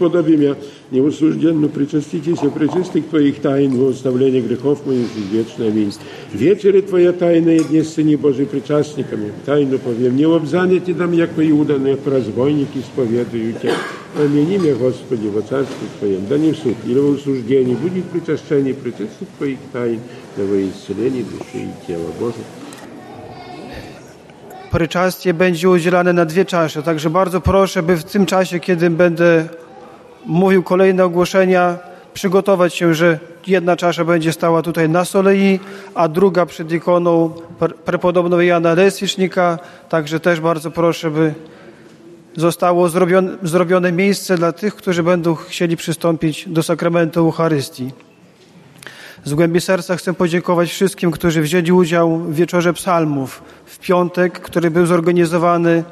не ведем. И сподобим я неусужденно причаститесь пречистых Твоих тайн во оставление грехов моих жизнь вечная. Аминь. Вечери Твоя тайная, дне Сыне Божий причастниками. Тайну повем. Не обзание Ти дам, як Иуда, но як разбойники исповедую Тебя. Помяни меня, Господи, во Царстве Твоем. Да не в суд или в осуждении. Будет причащение пречистых Твоих тайн, да во исцеление души и тела. Боже, Pryczastie będzie udzielane na dwie czasze, także bardzo proszę, by w tym czasie, kiedy będę mówił kolejne ogłoszenia, przygotować się, że jedna czasza będzie stała tutaj na solei, a druga przed ikoną pre- prepodobnego Jana Leswicznika, także też bardzo proszę, by zostało zrobione, zrobione miejsce dla tych, którzy będą chcieli przystąpić do sakramentu Eucharystii. Z głębi serca chcę podziękować wszystkim, którzy wzięli udział w wieczorze psalmów w piątek, który był zorganizowany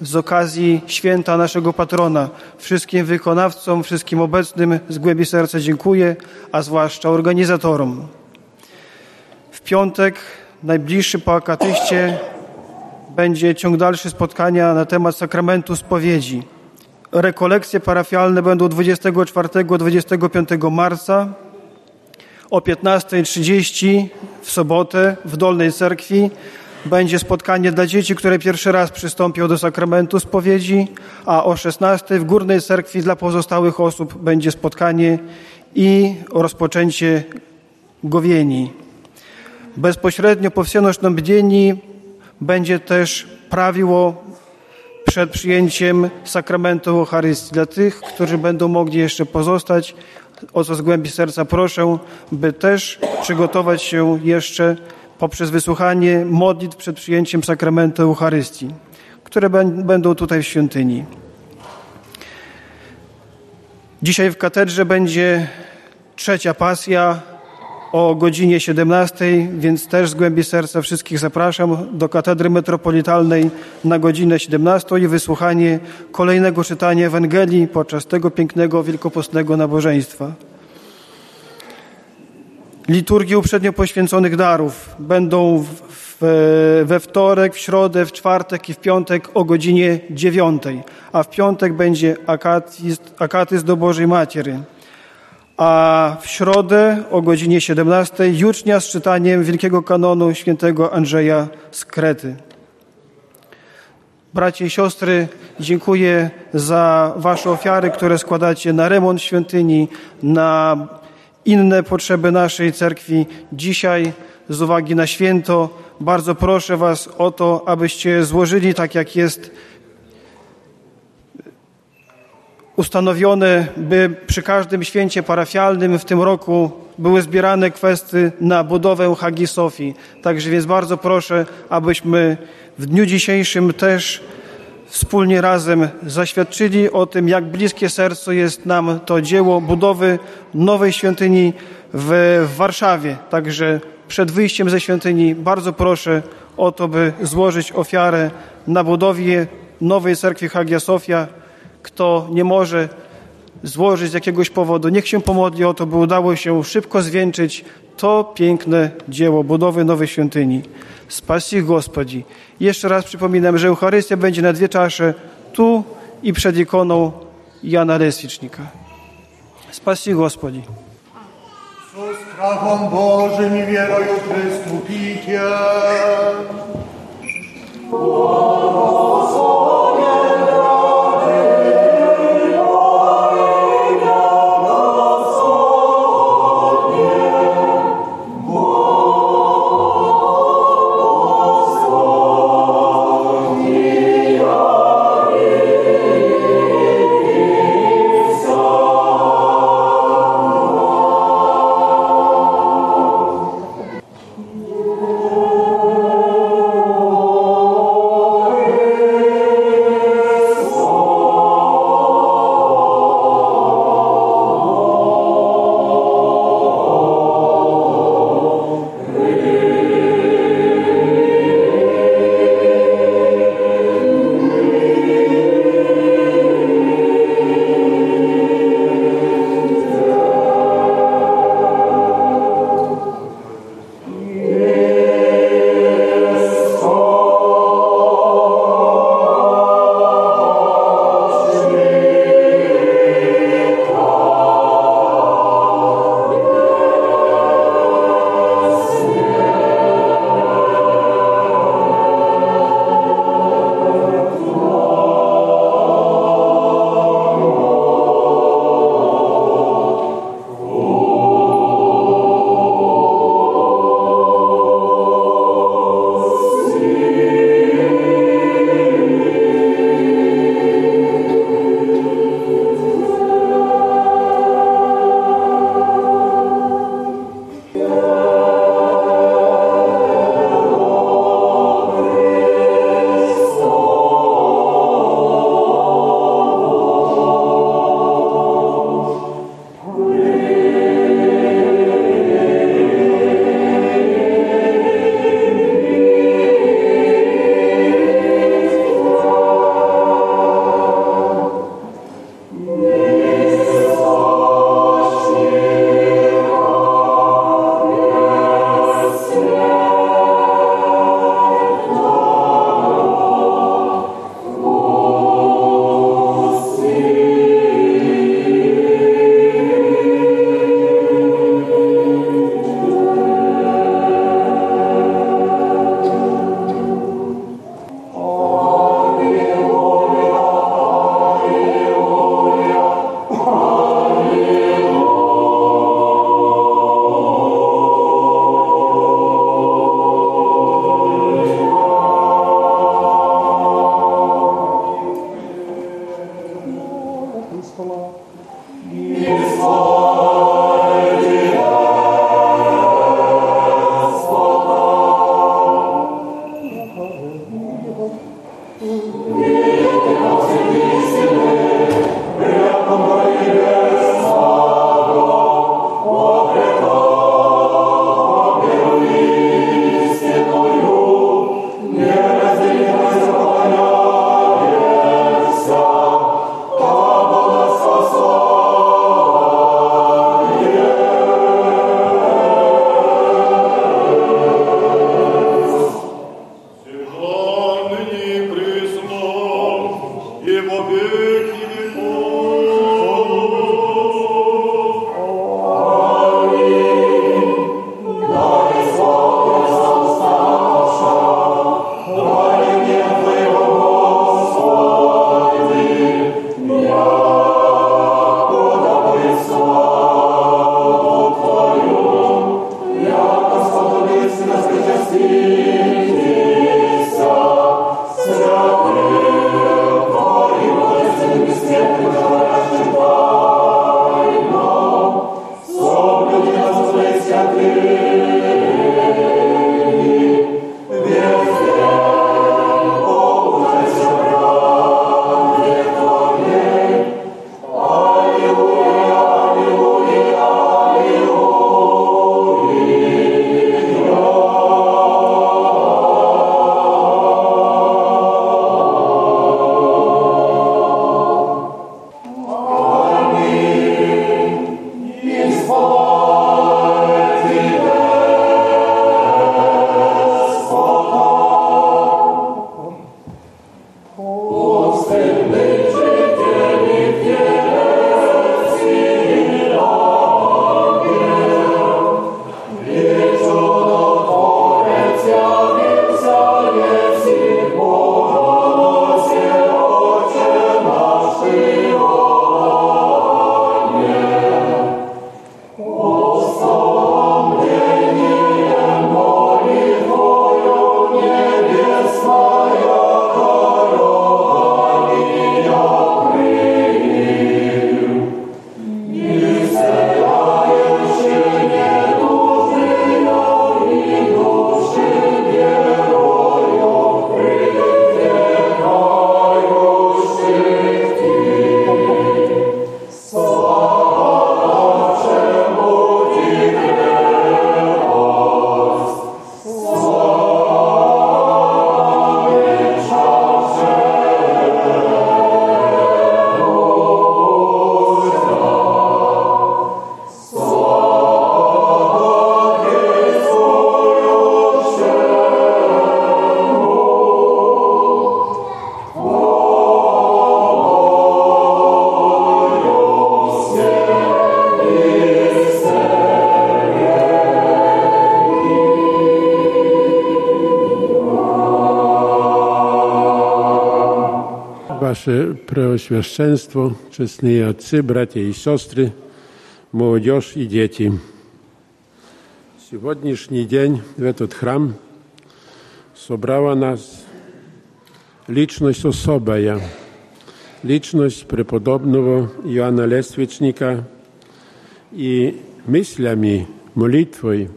z okazji święta naszego patrona. Wszystkim wykonawcom, wszystkim obecnym z głębi serca dziękuję, a zwłaszcza organizatorom. W piątek, najbliższy po akatyście, będzie ciąg dalszy spotkania na temat sakramentu spowiedzi. Rekolekcje parafialne będą 24-25 marca o 15.30 w sobotę w Dolnej Cerkwi będzie spotkanie dla dzieci, które pierwszy raz przystąpią do sakramentu spowiedzi, a o 16.00 w Górnej Cerkwi dla pozostałych osób będzie spotkanie i rozpoczęcie gowieni. Bezpośrednio po wsienocznym bdzieni będzie też prawiło przed przyjęciem sakramentu Eucharystii. Dla tych, którzy będą mogli jeszcze pozostać, o co z głębi serca proszę, by też przygotować się jeszcze poprzez wysłuchanie modlitw przed przyjęciem sakramentu Eucharystii, które bę- będą tutaj w świątyni. Dzisiaj w katedrze będzie trzecia pasja o godzinie 17, więc też z głębi serca wszystkich zapraszam do katedry metropolitalnej na godzinę 17 i wysłuchanie kolejnego czytania Ewangelii podczas tego pięknego wielkopostnego nabożeństwa. Liturgii uprzednio poświęconych darów. Będą w, w, we wtorek, w środę, w czwartek i w piątek o godzinie 9, a w piątek będzie akatyzm, akatyzm do Bożej Matiery a w środę o godzinie 17 jucznia z czytaniem Wielkiego Kanonu świętego Andrzeja z Krety. Bracie i siostry, dziękuję za Wasze ofiary, które składacie na remont świątyni, na inne potrzeby naszej cerkwi. Dzisiaj, z uwagi na święto, bardzo proszę Was o to, abyście złożyli tak, jak jest ustanowione, by przy każdym święcie parafialnym w tym roku były zbierane kwestie na budowę Hagi Sofii. Także więc bardzo proszę, abyśmy w dniu dzisiejszym też wspólnie razem zaświadczyli o tym, jak bliskie sercu jest nam to dzieło budowy nowej świątyni w, Warszawie. Także przed wyjściem ze świątyni bardzo proszę o to, by złożyć ofiarę na budowie nowej cerkwi Hagia Sofia. Kto nie może złożyć z jakiegoś powodu, niech się pomodli o to, by udało się szybko zwieńczyć to piękne dzieło budowy nowej świątyni. Spasi Gospodzi. Jeszcze raz przypominam, że Eucharystia będzie na dwie czasze, tu i przed ikoną Jana Leswicznika. Spasi Gospodzi. Co strachom Bożym i wierою Chrystu picie. Preoświeszczeństwo, czesne отцы, братья и сестры, молодежь и дети. Сегодняшний день в этот храм собрала нас личность особая, личность преподобного Иоанна Лествичника и мыслями, молитвой,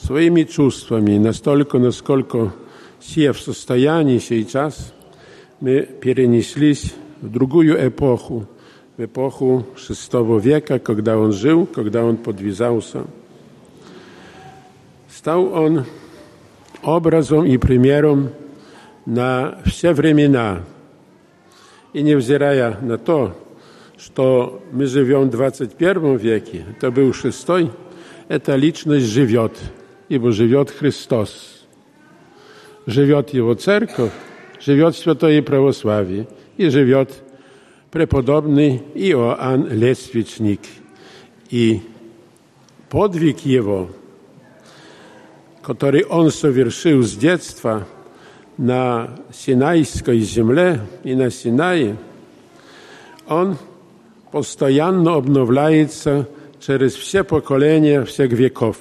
своими чувствами, настолько, насколько все в состоянии сейчас, мы перенеслись в другую эпоху, в эпоху VI века, когда он жил, когда он подвязался. Стал он образом и примером на все времена. И невзирая на то, что мы живем в 21 веке, это был шестой, эта личность живет, ибо живет Христос. Живет Его Церковь, живет Святое Православие и живет преподобный Иоанн Лествичник. И подвиг его, который он совершил с детства на Синайской земле и на Синае, он постоянно обновляется через все поколения всех веков.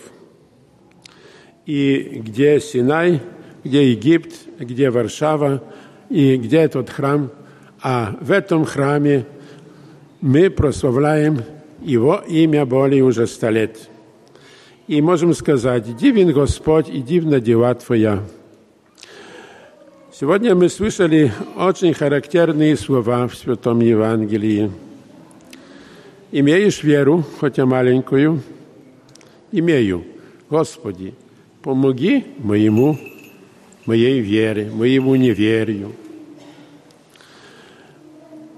И где Синай, где Египет, где Варшава и где этот храм, а в этом храме мы прославляем Его имя более уже ста лет. И можем сказать, дивен Господь и дивна дела Твоя. Сегодня мы слышали очень характерные слова в Святом Евангелии. Имеешь веру, хотя маленькую? Имею. Господи, помоги моему, моей вере, моему неверию.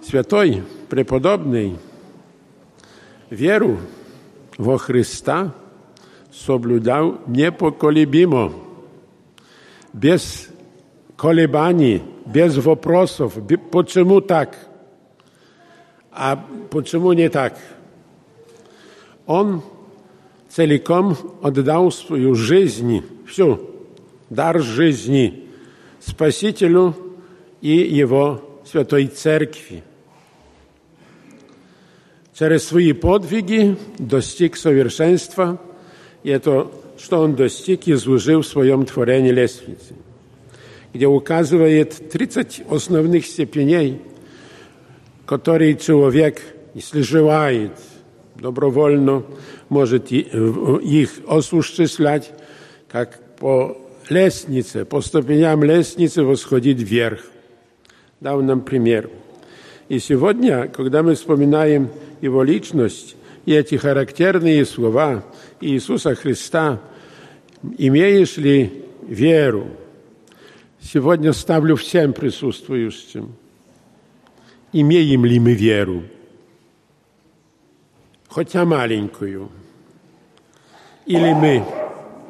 Святой, преподобный, веру во Христа соблюдал непоколебимо, без колебаний, без вопросов, почему так, а почему не так. Он целиком отдал свою жизнь, всю, дар жизни Спасителю и Его Святой Церкви. Через свои подвиги достиг совершенства, и это, что он достиг, изложил в своем творении лестницы, где указывает 30 основных степеней, которые человек, если желает, добровольно может их осуществлять, как по лестнице, по ступеням лестницы восходить вверх. Дал нам пример. И сегодня, когда мы вспоминаем его личность и эти характерные слова Иисуса Христа, имеешь ли веру? Сегодня ставлю всем присутствующим. Имеем ли мы веру? Хотя маленькую. Или мы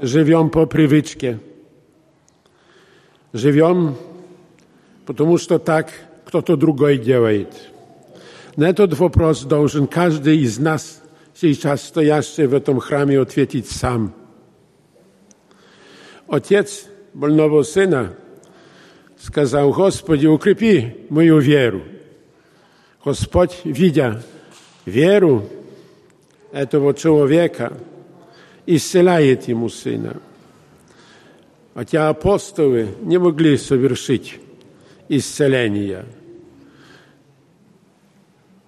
живем по привычке? Живем, потому что так кто-то другой делает – на этот вопрос должен каждый из нас, сейчас стоящий в этом храме, ответить сам. Отец больного сына сказал, Господи, укрепи мою веру. Господь, видя веру этого человека, исцеляет ему сына. Хотя апостолы не могли совершить исцеление –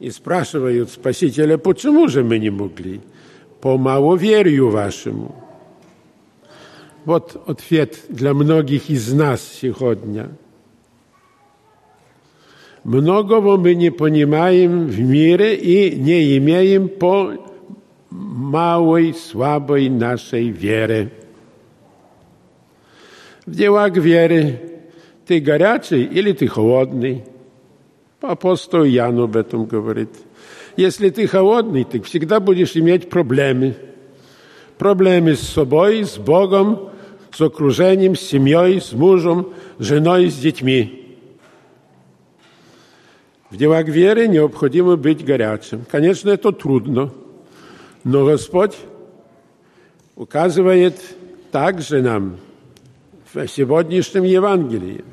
и спрашивают Спасителя, почему же мы не могли? По маловерию вашему. Вот ответ для многих из нас сегодня. Многого мы не понимаем в мире и не имеем по малой, слабой нашей вере. В делах веры ты горячий или ты холодный – Апостол Ян об этом говорит. Если ты холодный, ты всегда будешь иметь проблемы. Проблемы с собой, с Богом, с окружением, с семьей, с мужем, с женой, с детьми. В делах веры необходимо быть горячим. Конечно, это трудно, но Господь указывает также нам в сегодняшнем Евангелии,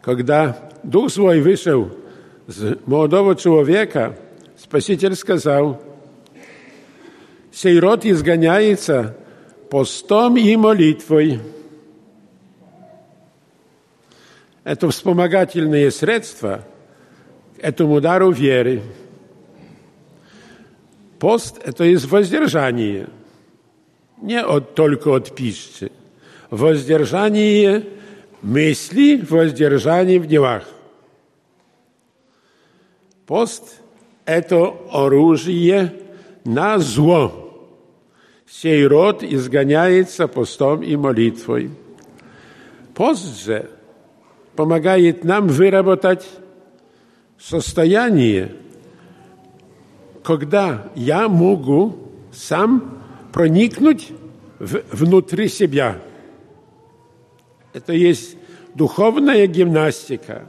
когда Дух Свой вышел z молодого человека, Спаситель сказал, «Сей род изгоняется постом и молитвой». Это вспомогательные средства к этому дару веры. Пост – это есть воздержание, не от, только от пищи. Воздержание мысли, воздержание в делах. Пост – это оружие на зло. Сей род изгоняется постом и молитвой. Пост же помогает нам выработать состояние, когда я могу сам проникнуть внутри себя. Это есть духовная гимнастика.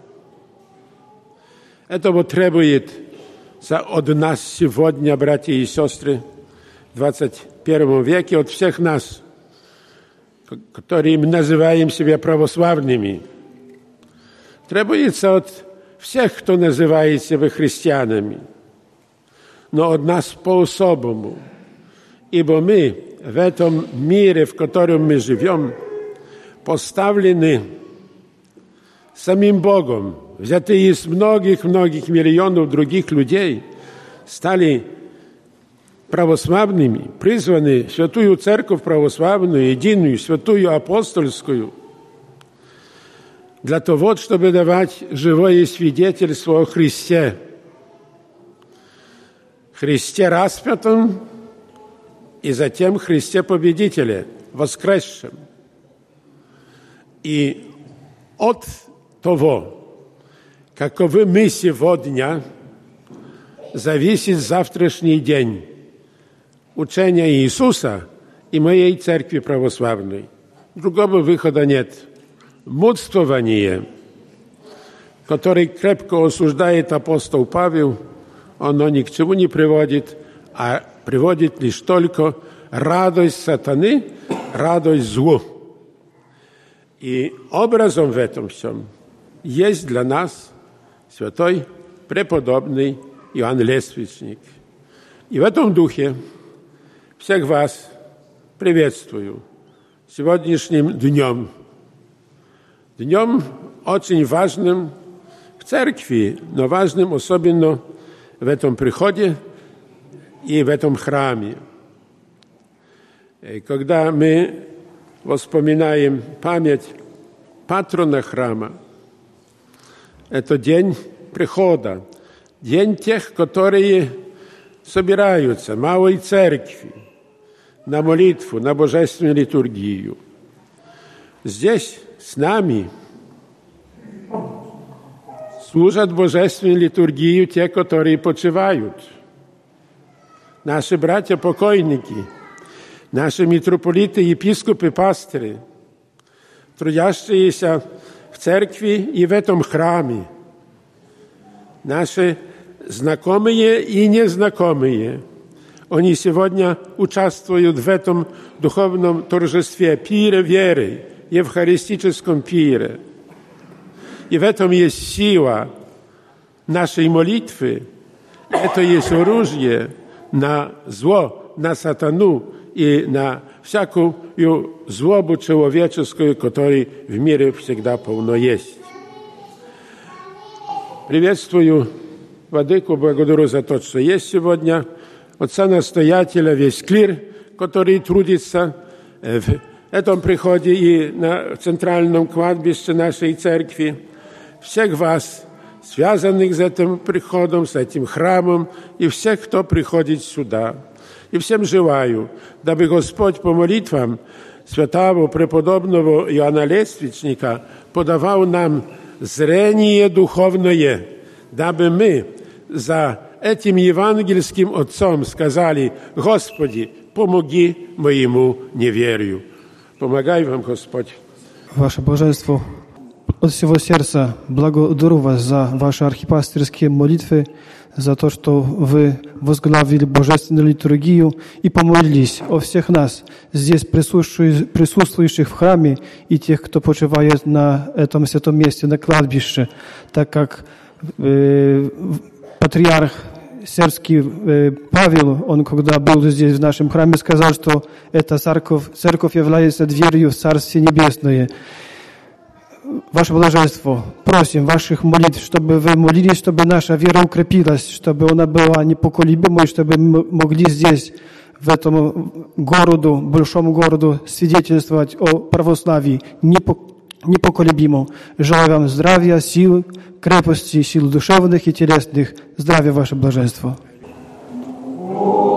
Это вот требует от нас сегодня, братья и сестры, в 21 веке, от всех нас, которые мы называем себя православными. Требуется от всех, кто называет себя христианами – но от нас по-особому. Ибо мы в этом мире, в котором мы живем, поставлены самим Богом, взятые из многих-многих миллионов других людей, стали православными, призваны в Святую Церковь Православную, единую, Святую Апостольскую, для того, чтобы давать живое свидетельство о Христе – Христе распятом и затем Христе Победителе, воскресшем. И от того, каковы мы сегодня, зависит завтрашний день учения Иисуса и моей церкви православной. Другого выхода нет. Мудствование, который крепко осуждает апостол Павел – оно ни к чему не приводит, а приводит лишь только радость сатаны, радость злу. И образом в этом всем есть для нас святой преподобный Иоанн Лествичник. И в этом духе всех вас приветствую сегодняшним днем. Днем очень важным в церкви, но важным особенно в этом приходе и в этом храме. И когда мы вспоминаем память патрона храма, это день прихода, день тех, которые собираются в малой церкви на молитву, на божественную литургию. Здесь с нами – служат божественную литургию те, которые почивают. Наши братья-покойники, наши митрополиты, епископы, пастыри, трудящиеся в церкви и в этом храме, наши знакомые и незнакомые, они сегодня участвуют в этом духовном торжестве, пире веры, евхаристическом пире – и в этом есть сила нашей молитвы. Это есть оружие на зло, на сатану и на всякую злобу человеческую, которой в мире всегда полно есть. Приветствую Владыку, благодарю за то, что есть сегодня, отца-настоятеля, весь клир, который трудится в этом приходе и на центральном кладбище нашей церкви всех вас, связанных с этим приходом, с этим храмом, и всех, кто приходит сюда. И всем желаю, дабы Господь по молитвам святого преподобного Иоанна Лествичника подавал нам зрение духовное, дабы мы за этим евангельским отцом сказали, Господи, помоги моему неверию. Помогай вам, Господь. Ваше Божество, от всего сердца благодарю вас за ваши архипастерские молитвы, за то, что вы возглавили божественную литургию и помолились о всех нас, здесь присутствующих в храме и тех, кто почивает на этом святом месте, на кладбище, так как э, патриарх сербский э, Павел, он когда был здесь в нашем храме, сказал, что эта церковь, церковь является дверью в Царствие Небесное. Ваше Блаженство, просим ваших молитв, чтобы вы молились, чтобы наша вера укрепилась, чтобы она была непоколебимой, чтобы мы могли здесь, в этом городу, большом городу, свидетельствовать о православии непоколебимо. Желаю вам здравия, сил, крепости, сил душевных и телесных. Здравия, ваше Блаженство. Radio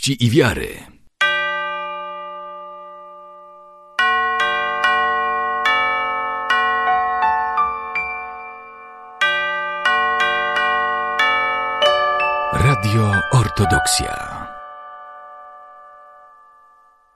Miłości i Wiary.